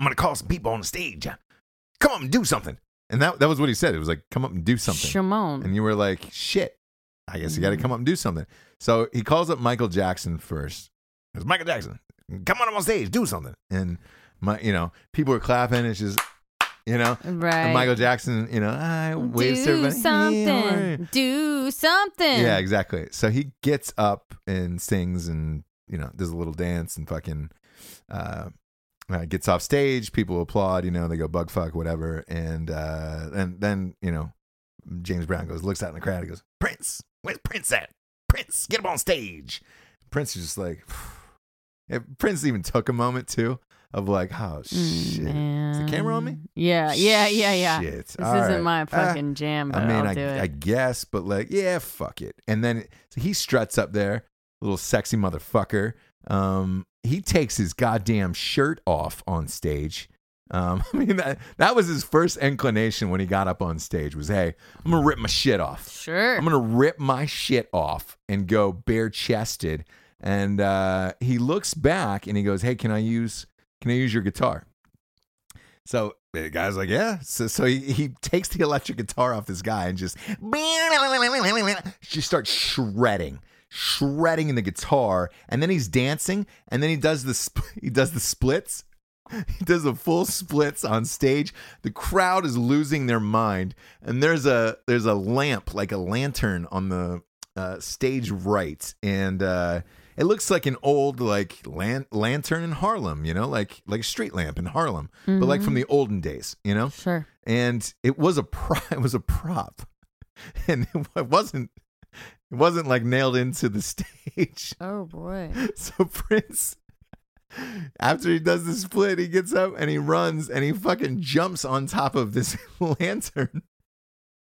I'm gonna call some people on the stage. Come up and do something." And that that was what he said. It was like, "Come up and do something." Shimon. And you were like, shit, I guess you got to come up and do something. So he calls up Michael Jackson first. It's Michael Jackson. Come on up on stage, do something. And my, you know, people are clapping. It's just, you know, right. and Michael Jackson, you know, I waves do something. "Yeah, right." Do something. Yeah, exactly. So he gets up and sings and you know does a little dance and fucking uh, uh, gets off stage. People applaud. You know, they go bug fuck whatever. And uh, and then you know James Brown goes looks out in the crowd. He goes Prince, where's Prince at? Prince, get him on stage. Prince is just like. *sighs* Yeah, Prince even took a moment too of like, oh Mm, shit, man. is the camera on me? Yeah, yeah, yeah, yeah. Shit. This All isn't right. my Ah, fucking jam, but I mean, will I, it. I guess, but like, yeah, fuck it. And then so he struts up there little sexy motherfucker. Um, he takes his goddamn shirt off on stage. Um, *laughs* I mean that that was his first inclination when he got up on stage was, "Hey, I'm gonna rip my shit off. Sure. I'm gonna rip my shit off and go bare chested." And uh, he looks back and he goes, "Hey, can I use can I use your guitar?" So the guy's like, "Yeah." So so he, he takes the electric guitar off this guy and just just starts shredding, shredding in the guitar, and then he's dancing, and then he does the sp- *laughs* he does the splits. He does the full splits on stage. The crowd is losing their mind, and there's a there's a lamp like a lantern on the uh, stage right, and uh, it looks like an old like lan- lantern in Harlem, you know, like like a street lamp in Harlem, but like from mm-hmm. the olden days, you know Sure. and it was a pro- *laughs* it was a prop, and it wasn't it wasn't like nailed into the *laughs* stage. Oh boy. *laughs* So Prince, after he does the split, he gets up and he runs and he fucking jumps on top of this lantern,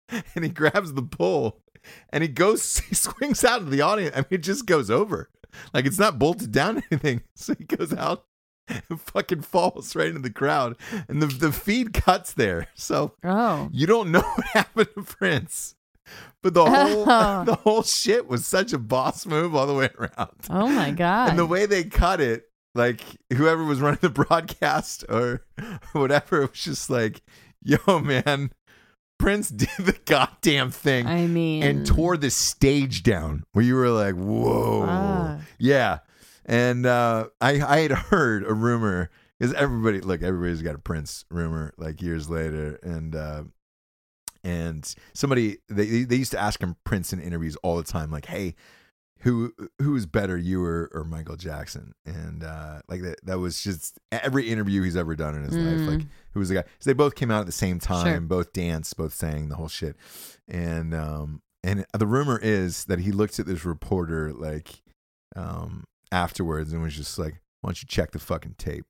and he grabs the pole and he goes *laughs* he swings out of the audience. I mean, it just goes over like it's not bolted down or *laughs* anything. So he goes out. And fucking falls right into the crowd, and the the feed cuts there. So Oh. you don't know *laughs* what happened to Prince, but the whole Oh. the whole shit was such a boss move all the way around. Oh my god. And the way they cut it, like whoever was running the broadcast or whatever, it was just like, yo, man, Prince *laughs* did the goddamn thing I mean and tore the stage down where you were like, whoa. Fuck. Yeah. And uh, I, I had heard a rumor because everybody, look, everybody's got a Prince rumor like years later. And, uh, and somebody, they, they used to ask him Prince in interviews all the time, like, hey, who who is better, you or, or Michael Jackson? And uh, like that, that was just every interview he's ever done in his life. Like, who was the guy? So they both came out at the same time, Sure. both danced, both sang the whole shit. And um, and the rumor is that he looked at this reporter like um afterwards and was just like, "Why don't you check the fucking tape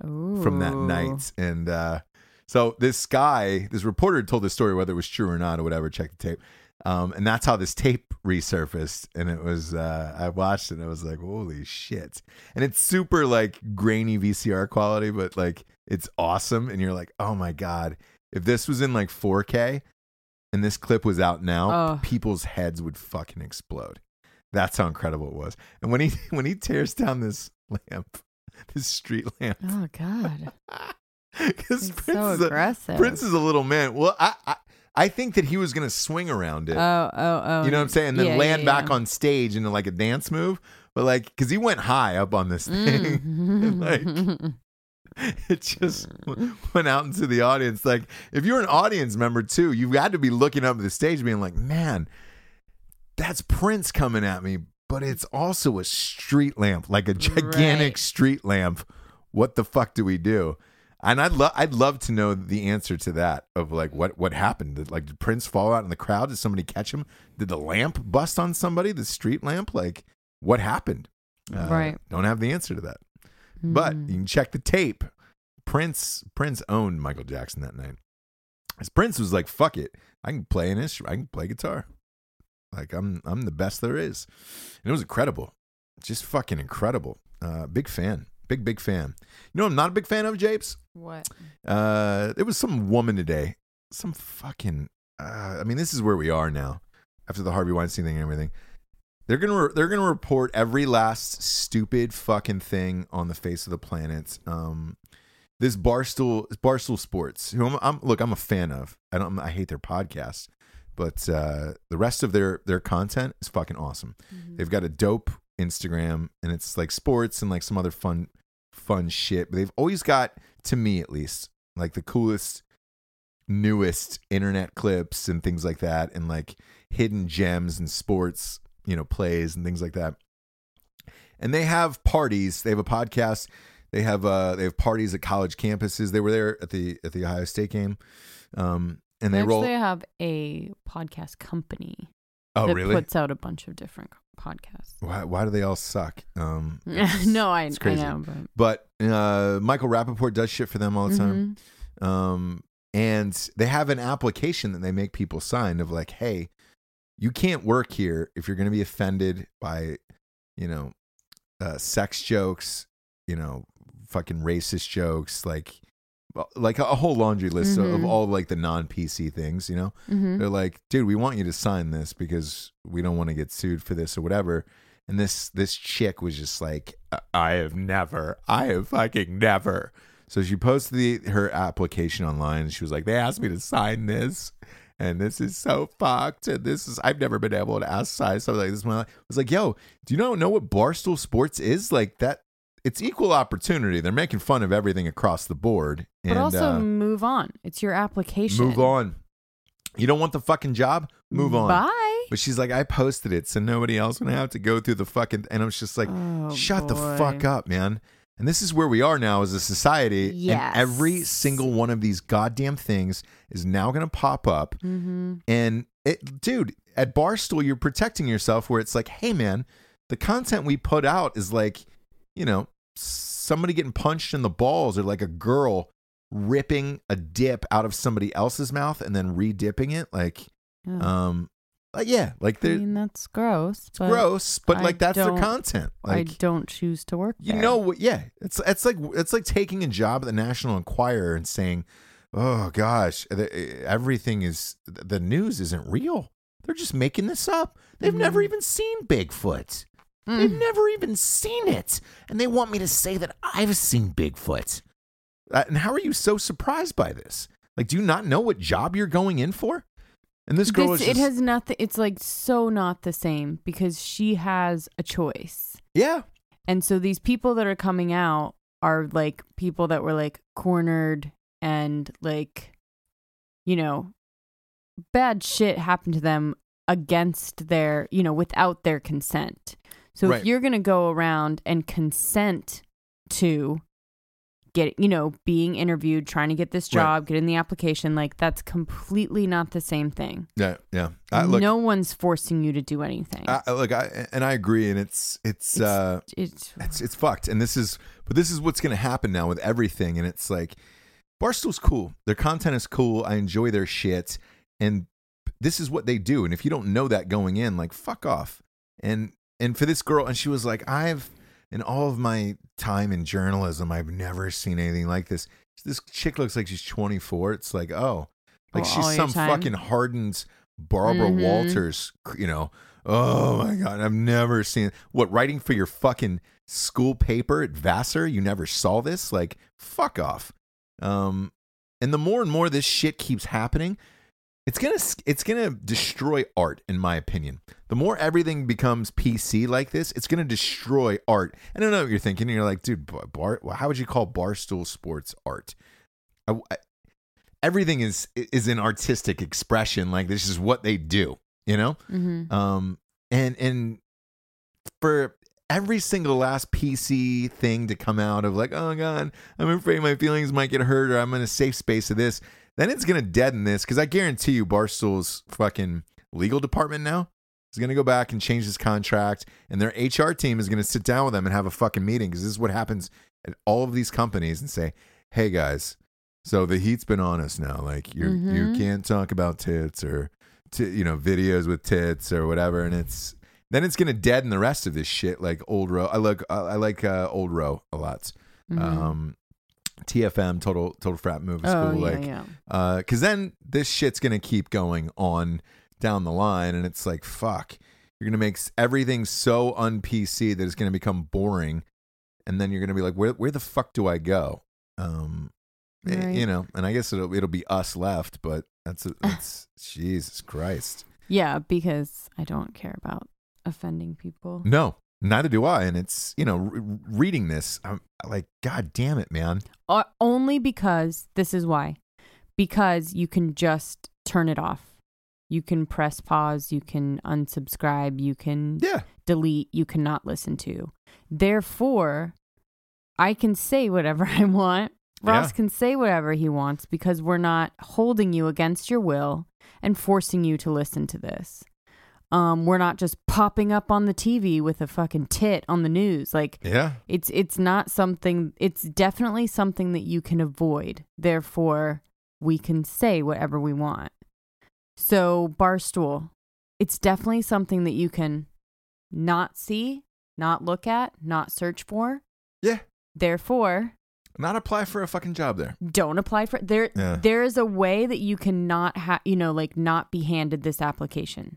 from that night?" And uh, so this guy, this reporter, told this story whether it was true or not or whatever. Check the tape. Um, and that's how this tape resurfaced. And it was, uh, I watched it and I was like, holy shit. And it's super like grainy VCR quality, but like it's awesome. And you're like, oh my God, if this was in like 4K and this clip was out now, Oh. people's heads would fucking explode. That's how incredible it was. And when he, *laughs* when he tears down this lamp, this street lamp, Oh god. *laughs* because Prince, so is a. Prince is a little man. Well, I, I, I think that he was going to swing around it. Oh, oh, oh. You know what I'm saying? And then Yeah, land yeah, back yeah. on stage into like a dance move. But like, because he went high up on this thing. Mm. *laughs* like, *laughs* it just *laughs* went out into the audience. Like, if you're an audience member too, you've got to be looking up at the stage being like, man, that's Prince coming at me. But it's also a street lamp, like a gigantic Right. street lamp. What the fuck do we do? And I'd love, I'd love to know the answer to that of like what what happened. Did, like, did Prince fall out in the crowd? Did somebody catch him? Did the lamp bust on somebody? The street lamp? Like, what happened? Uh, Right. Don't have the answer to that. But Mm. you can check the tape. Prince Prince owned Michael Jackson that night. As Prince was like, "Fuck it, I can play an instrument. I can play guitar. Like I'm I'm the best there is." And it was incredible, just fucking incredible. Uh, big fan, big big fan. You know, I'm not a big fan of Japes. what? Uh, there was some woman today, some fucking. Uh, I mean, this is where we are now after the Harvey Weinstein thing and everything. They're gonna re- they're gonna report every last stupid fucking thing on the face of the planet. Um, this barstool barstool sports, who I'm, I'm look, I'm a fan of. I don't I hate their podcast, but uh, the rest of their their content is fucking awesome. They've got a dope Instagram, and it's like sports and like some other fun fun shit. But they've always got, to me at least, like the coolest, newest internet clips and things like that, and like hidden gems and sports, you know, plays and things like that. And they have parties. They have a podcast. They have uh they have parties at college campuses. They were there at the at the Ohio State game. Um and they They roll actually have a podcast company Oh that really? puts out a bunch of different podcasts. why why do they all suck? Um *laughs* no, I, it's I know, but But uh Michael Rapaport does shit for them all the time. Mhm. Um, and they have an application that they make people sign of like, hey, you can't work here if you're going to be offended by, you know, uh, sex jokes, you know, fucking racist jokes, like like a, whole laundry list of, of all like the non PC things, you know. Mm-hmm. They're like, dude, we want you to sign this because we don't want to get sued for this or whatever. And this this chick was just like, "I- have never, I have fucking never. So she posted the, her application online. And she was like, they asked me to sign this, and this is so fucked. And this is I've never been able to ask sign something like this. in my life." I was like, yo, do you not know what Barstool Sports is? Like that, it's equal opportunity. They're making fun of everything across the board. But and, also uh, move on. It's your application. move on. You don't want the fucking job? Move on. Bye. But she's like, I posted it, so nobody else gonna have to go through the fucking. And I was just like, Oh, shut the fuck up, man. And this is where we are now as a society. Yes. And every single one of these goddamn things is now gonna pop up. Mm-hmm. And it, dude, at Barstool, you're protecting yourself. Where it's like, hey, man, the content we put out is like, you know, somebody getting punched in the balls, or like a girl ripping a dip out of somebody else's mouth and then re-dipping it. Like, um, like yeah, like I they're mean, that's gross. it's but gross, but I like that's their don't- content. I don't choose to work you there. know what? Yeah, it's it's like it's like taking a job at the National Enquirer and saying, "Oh gosh, the, eh, everything is the news isn't real. They're just making this up. They've never mm. even seen Bigfoot. They've never even seen it, and they want me to say that I've seen Bigfoot. Uh, and how are you so surprised by this? Like, do you not know what job you're going in for? And this girl This, is it has nothing. It's like so not the same because she has a choice, yeah, and so these people that are coming out are like people that were like cornered and like, you know, bad shit happened to them against their, you know, without their consent. So Right. if you're gonna go around and consent to get, you know, being interviewed, trying to get this job, get in the application, like that's completely not the same thing. yeah, yeah. I, look, no one's forcing you to do anything. I, I- look, I, and I agree, and it's it's, It's- uh, it's it's it's fucked. And this is, but this is what's going to happen now with everything. And it's like, Barstool's cool. Their content is cool. I enjoy their shit, and this is what they do. And if you don't know that going in, like fuck off. And and for this girl, and she was like, I've in all of my time in journalism, I've never seen anything like this. This chick looks like she's 24. It's like, oh, like Well, she's some fucking hardened Barbara Mhm. Walters, you know. Oh my god, I've never seen what writing for your fucking school paper at Vassar. You never saw this? Like, fuck off. Um, and the more and more this shit keeps happening, it's gonna it's gonna destroy art, in my opinion. The more everything becomes PC like this, it's gonna destroy art. I don't know what you're thinking. You're like, dude, bar, how would you call barstool sports art? I, I, everything is is an artistic expression. Like this is what they do. You know. mhm. Um, and and for every single last PC thing to come out of like, oh god, I'm afraid my feelings might get hurt, or I'm in a safe space of this, then it's gonna deaden this because I guarantee you, Barstool's fucking legal department now is gonna go back and change this contract, and their HR team is gonna sit down with them and have a fucking meeting because this is what happens at all of these companies and say, hey guys. So the heat's been on us now. Like you, you Mhm. can't talk about tits or t- you know videos with tits or whatever and it's then it's gonna deaden the rest of this shit like old row i like i I like uh, old row a lot Mhm. um tfm total total frat move oh school yeah, like yeah. uh because then this shit's gonna keep going on down the line and it's like fuck you're gonna make everything so un-pc that it's gonna become boring and then you're gonna be like where, where the fuck do i go um eh, Right. you know and i guess it'll, it'll be us left but that's *laughs* that's jesus christ Yeah, because I don't care about offending people. No, neither do I. And it's you know, re- reading this, I'm like, God damn it, man. Uh, only because this is why. Because you can just turn it off. You can press pause, you can unsubscribe, you can Yeah, delete, you cannot listen to. Therefore, I can say whatever *laughs* I want. Ross Yeah. can say whatever he wants because we're not holding you against your will and forcing you to listen to this. Um, we're not just popping up on the TV with a fucking tit on the news. Like yeah, it's it's not something it's definitely something that you can avoid. Therefore, we can say whatever we want. So, Barstool, it's definitely something that you can not see not look at, not search for. Yeah. Therefore, Not apply for a fucking job there. don't apply for there Yeah. there is a way that you cannot have you know like not be handed this application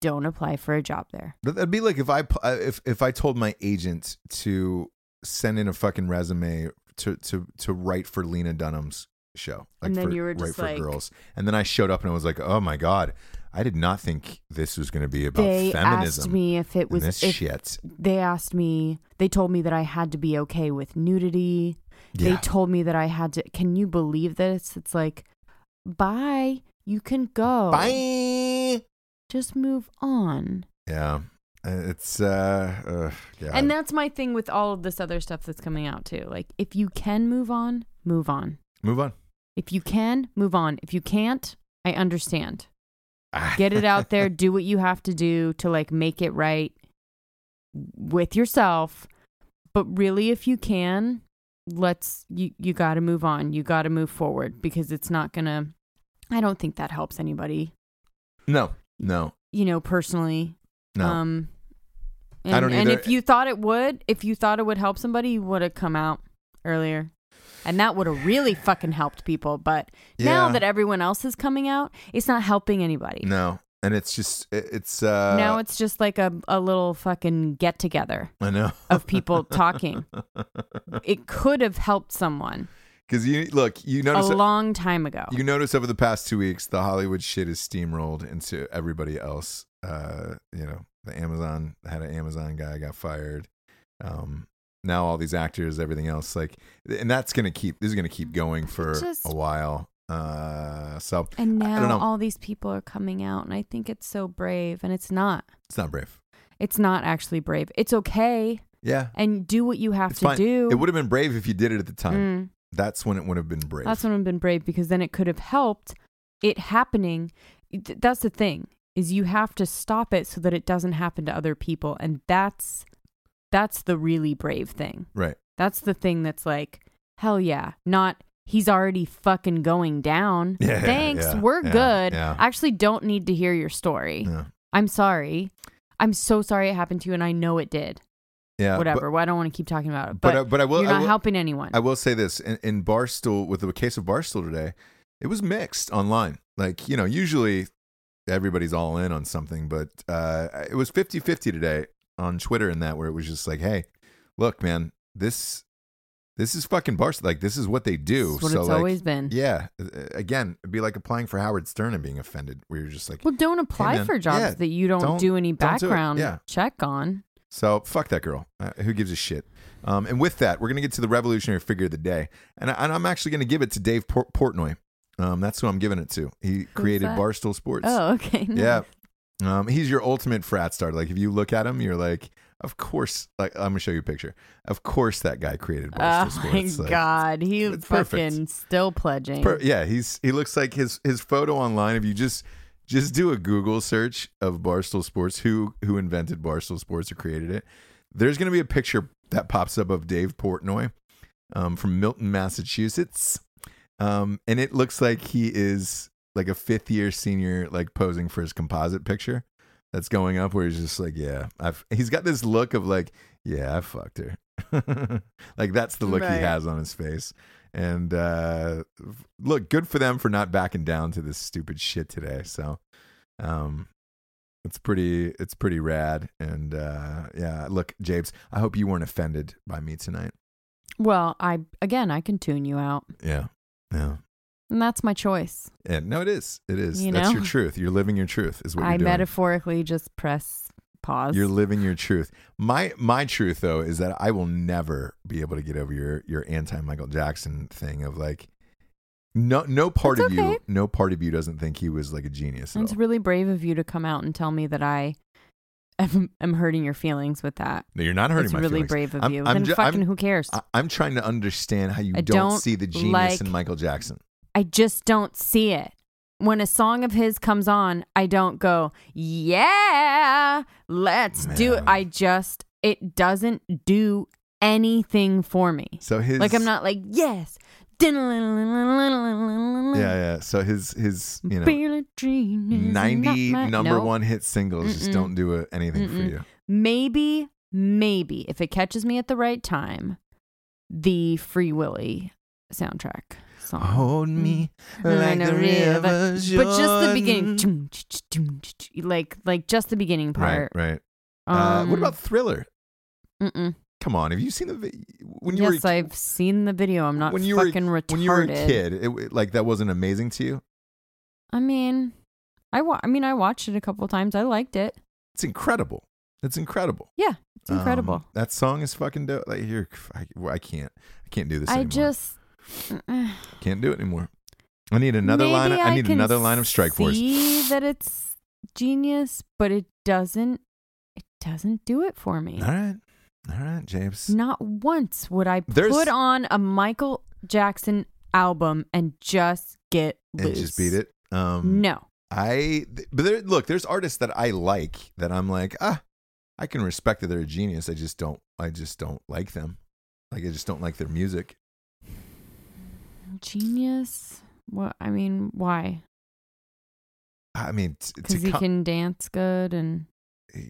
don't apply for a job there That'd be like if I uh, if if I told my agent to send in a fucking resume to to to write for Lena Dunham's show, like And then for, you were just for like- girls, and then I showed up and I was like, oh my god, I did not think this was going to be about they feminism. asked me if it was this if shit. they asked me they told me that i had to be okay with nudity they told me that i had to can you believe this it's like bye you can go Bye. Just move on Yeah, Uh, it's uh, uh yeah, and that's my thing with all of this other stuff that's coming out too like if you can move on move on move on. If you can, move on. If you can't, I understand. Get it out there, *laughs* do what you have to do to like make it right with yourself. But really if you can, let's you you got to move on. You got to move forward because it's not going to I don't think that helps anybody, no, no, you know, personally. no. Um and, I don't and if you thought it would, if you thought it would help somebody, you would have come out earlier. And that would have really fucking helped people. But now that everyone else is coming out, it's not helping anybody. no, and it's just it's uh now it's just like a, a little fucking get together I know of people talking. *laughs* It could have helped someone because you look you notice a long time ago. You notice over the past two weeks, the Hollywood shit is steamrolled into everybody else. Uh, you know, the Amazon had an Amazon guy got fired. Um, now all these actors, everything else, like, and that's gonna keep. This is gonna keep going for Just- a while. Uh, so and I don't now know. all these people are coming out, and I think it's so brave, and it's not. it's not brave. It's not actually brave. It's okay, Yeah, and do what you have it's to fine. do. It would have been brave if you did it at the time. Mm. That's when it would have been brave. That's when it would have been brave because then it could have helped it happening. That's the thing is you have to stop it so that it doesn't happen to other people, and that's that's the really brave thing. right. That's the thing that's like hell yeah, not he's already fucking going down. *laughs* Yeah, Thanks, yeah, we're yeah, good. I actually don't need to hear your story. I'm sorry. I'm so sorry it happened to you, and I know it did. Yeah. Whatever. well, I don't want to keep talking about it, But but, but, I, but I will. you're I not will- helping anyone. I will say this in, in Barstool with the case of Barstool today, it was mixed online. Like, you know, usually everybody's all in on something, but uh, it was 50 50 today on Twitter and that, where it was just like, hey, look, man, this. This is fucking Barstool. Like this is what they do. What so it's like, always been. Yeah. uh, Again, it'd be like applying for Howard Stern and being offended, where you're just like, Well, don't apply man, for jobs yeah, that you don't, don't- do any don't do background Yeah. check on. So fuck that girl. Uh, who gives a shit? Um, and with that, we're gonna get to the revolutionary figure of the day, and, I, and I'm actually gonna give it to Dave Port- Portnoy. Um, that's who I'm giving it to. He created? Barstool Sports. Oh, okay. *laughs* yeah. Um, he's your ultimate frat star. Like if you look at him, you're like, of course. Like I'm gonna show you a picture. Of course, that guy created Barstool Oh Sports. my Like, god, he it's fucking perfect. still pledging. Per- yeah, he's he looks like his his photo online. If you just just do a Google search of Barstool Sports, who who invented Barstool Sports or created it, there's going to be a picture that pops up of Dave Portnoy um, from Milton, Massachusetts, um, and it looks like he is like a fifth year senior, like posing for his composite picture that's going up, where he's just like, yeah, I've. He's got this look of like, yeah, I fucked her. *laughs* like that's the look Right. he has on his face. And uh, look, good for them for not backing down to this stupid shit today. So, um, it's pretty, it's pretty rad. And uh, yeah, look, Jabes, I hope you weren't offended by me tonight. Well, I again, I can tune you out, Yeah, yeah, and that's my choice. and no, it is, it is. You That's know? your truth. You're living your truth. Is what I you're doing. metaphorically just press pause. You're living your truth. My my truth though is that I will never be able to get over your your anti Michael Jackson thing of like no no part It's of you no part of you doesn't think he was like a genius it's all. really brave of you to come out and tell me that I am, am hurting your feelings with that. No, you're not hurting it's my really feelings. brave of I'm- you. I'm then ju- fucking I'm- who cares? I, I'm trying to understand how you don't, don't see the genius like- in Michael Jackson. I just don't see it. When a song of his comes on, I don't go, yeah, let's do it. I just, it doesn't do anything for me. So his Like, I'm not like, yes. yeah yeah. So his his you know ninety number one hit singles just Mm-mm. don't do anything for Mm-mm. you. Maybe maybe if it catches me at the right time, the Free Willy soundtrack song. Hold me Mm, like no, the river but just the beginning, like like just the beginning part. right. uh, Um, what about Thriller? Mm-mm. Come on, have you seen the vi- when you yes, were a- I've seen the video. I'm not when you were fucking retarded. when you were a kid? It, it- like that wasn't amazing to you. I mean, I wa- I mean, I watched it a couple times. I liked it. It's incredible. It's incredible. Yeah, it's incredible. Um, that song is fucking dope. Like here, I, I can't, I can't do this. I anymore. just can't do it anymore. I need another Maybe line. I need can another line of Strike Force. See that it's genius, but it doesn't. It doesn't do it for me. All right, all right, James. Not once would I There's- put on a Michael Jackson album and just get and loose. just beat it. Um, No. I but there, look, there's artists that I like that I'm like, ah, I can respect that they're a genius. I just don't, I just don't like them. Like I just don't like their music. Genius. What? I mean, why? I mean, Because he co- can dance good and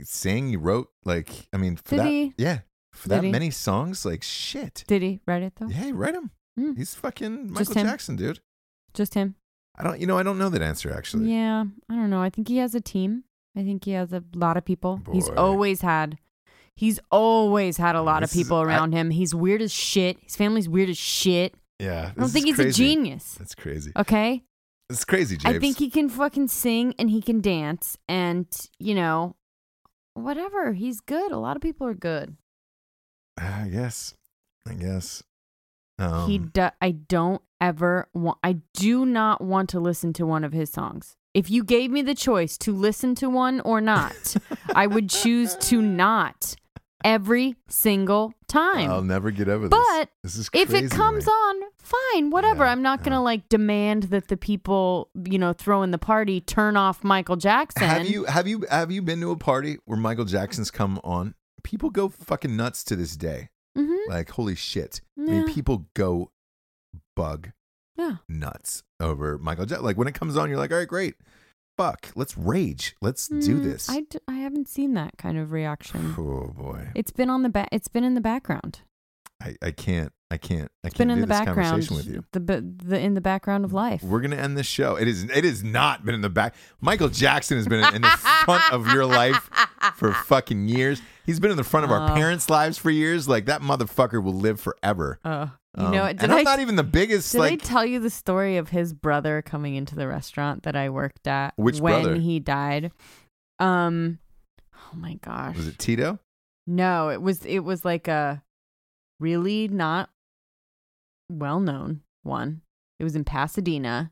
sing, he wrote like, I mean, for Did that, he? yeah, for Did that he? many songs, like shit. did he write it though? Yeah, he write him. Hmm. He's fucking Just Michael him? Jackson, dude. Just him. I don't, you know, I don't know that answer actually. Yeah, I don't know. I think he has a team. I think he has a lot of people. He's always had. He's always had a lot This of is- people I- around him. He's weird as shit. His family's weird as shit. Yeah, I don't think he's a genius. That's crazy. Okay, It's crazy, James. I think he can fucking sing and he can dance and you know, whatever. He's good. A lot of people are good. I guess. I guess. Um, he do- I don't ever want. I do not want to listen to one of his songs. If you gave me the choice to listen to one or not, *laughs* I would choose to not every single time. I'll never get over this. But this is if it comes me. on, fine, whatever. Yeah, I'm not gonna yeah. like demand that the people, you know, throwing the party turn off Michael Jackson. Have you have you have you been to a party where Michael Jackson's come on? People go fucking nuts to this day. Mm-hmm. Like holy shit! I mean, people go bug Yeah. nuts over Michael Jackson. Like when it comes on, you're like, all right, great. Fuck, let's rage. Let's do Mm, this. I, d- I haven't seen that kind of reaction. *sighs* oh boy, It's been on the back. It's been in the background. I, I can't. I can't. I It's can't been in do the this background. conversation with you. The, the in the background of life. We're gonna end this show. It is. It has not been in the back. Michael Jackson has been in the front of your life for *laughs* fucking years. He's been in the front of our Oh. parents' lives for years. Like that motherfucker will live forever. Uh, you Um, know, did and I I'm not even the biggest. did like I tell you the story of his brother coming into the restaurant that I worked at Which when brother? he died? Um, oh my gosh, was it Tito? No, it was it was like a really not well known one. It was in Pasadena.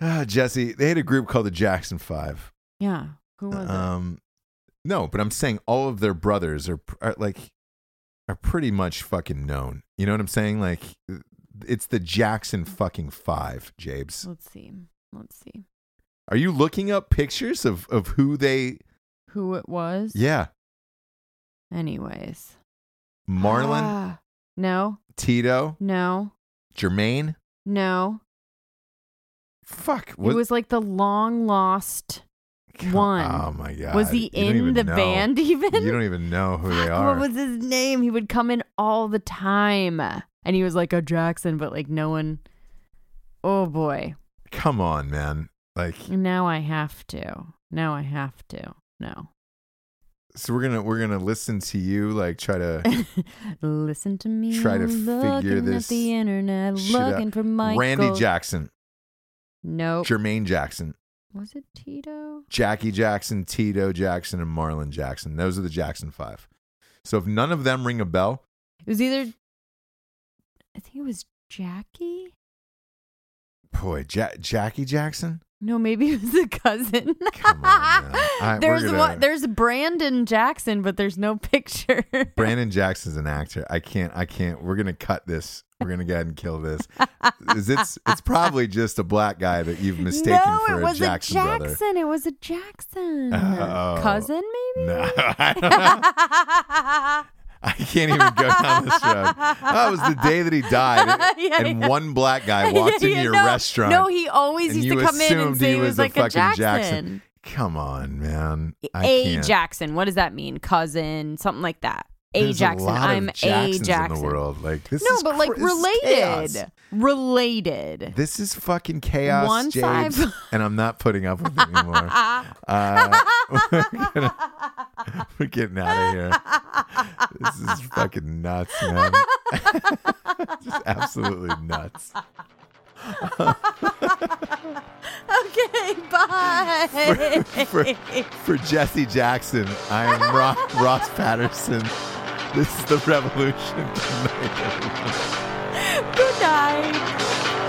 Ah, Jesse. They had a group called the Jackson Five. Yeah, who was it? Um, no, but I'm saying all of their brothers are, are like are pretty much fucking known. You know what I'm saying? Like it's the Jackson fucking Five, Jabes. Let's see. Let's see Are you looking up pictures of of who they? who it was. Yeah, Anyways, Marlon, Ah, no, Tito, no, Jermaine. no. Fuck. What? it was like the long lost. One. Oh my god. was he You in the know. band even? You don't even know who they are. What was his name? He would come in all the time. And he was like a Jackson, but like no one. Oh boy. Come on, man. Like, Now I have to. Now I have to. No. so we're gonna we're gonna listen to you like try to *laughs* Listen to me. Try to figure looking this at the internet, shit out. looking for Michael. Randy Jackson, Nope. Jermaine Jackson, Was it Tito? Jackie Jackson, Tito Jackson, and Marlon Jackson. Those are the Jackson Five. So if none of them ring a bell, It was either. I think it was Jackie. boy, ja- Jackie Jackson. No, maybe *laughs* it was a cousin. Come on, man. *laughs* There's gonna- what? There's Brandon Jackson, but there's no *laughs* picture. Brandon Jackson's an actor. I can't. I can't. We're gonna cut this. We're gonna go ahead and kill this. Is it's it's probably just a black guy that you've mistaken no, for it a was Jackson, a brother. Jackson. It was a Jackson Oh. cousin, maybe. No, I, don't know. I can't even go down this road. *laughs* That was the day that he died, *laughs* Yeah, and yeah. one black guy *laughs* walked Yeah, into your no, restaurant. No, he always used to come in and say he was was like a fucking Jackson. Jackson. Come on, man. I A can't. Jackson. What does that mean? Cousin, something like that. A There's Jackson. A I'm A Jackson. in the world. Like this No, but like cra- chaos. related. Related. This is fucking chaos, Once James, I've- *laughs* and I'm not putting up with it anymore. *laughs* uh, we're, *laughs* gonna- we're getting out of here. This is fucking nuts, man. Just absolutely nuts. Okay, bye. *laughs* For, for Jesse Jackson, I am Ross, *laughs* Ross Patterson. This is the revolution. *laughs* Good night, everyone. Good night.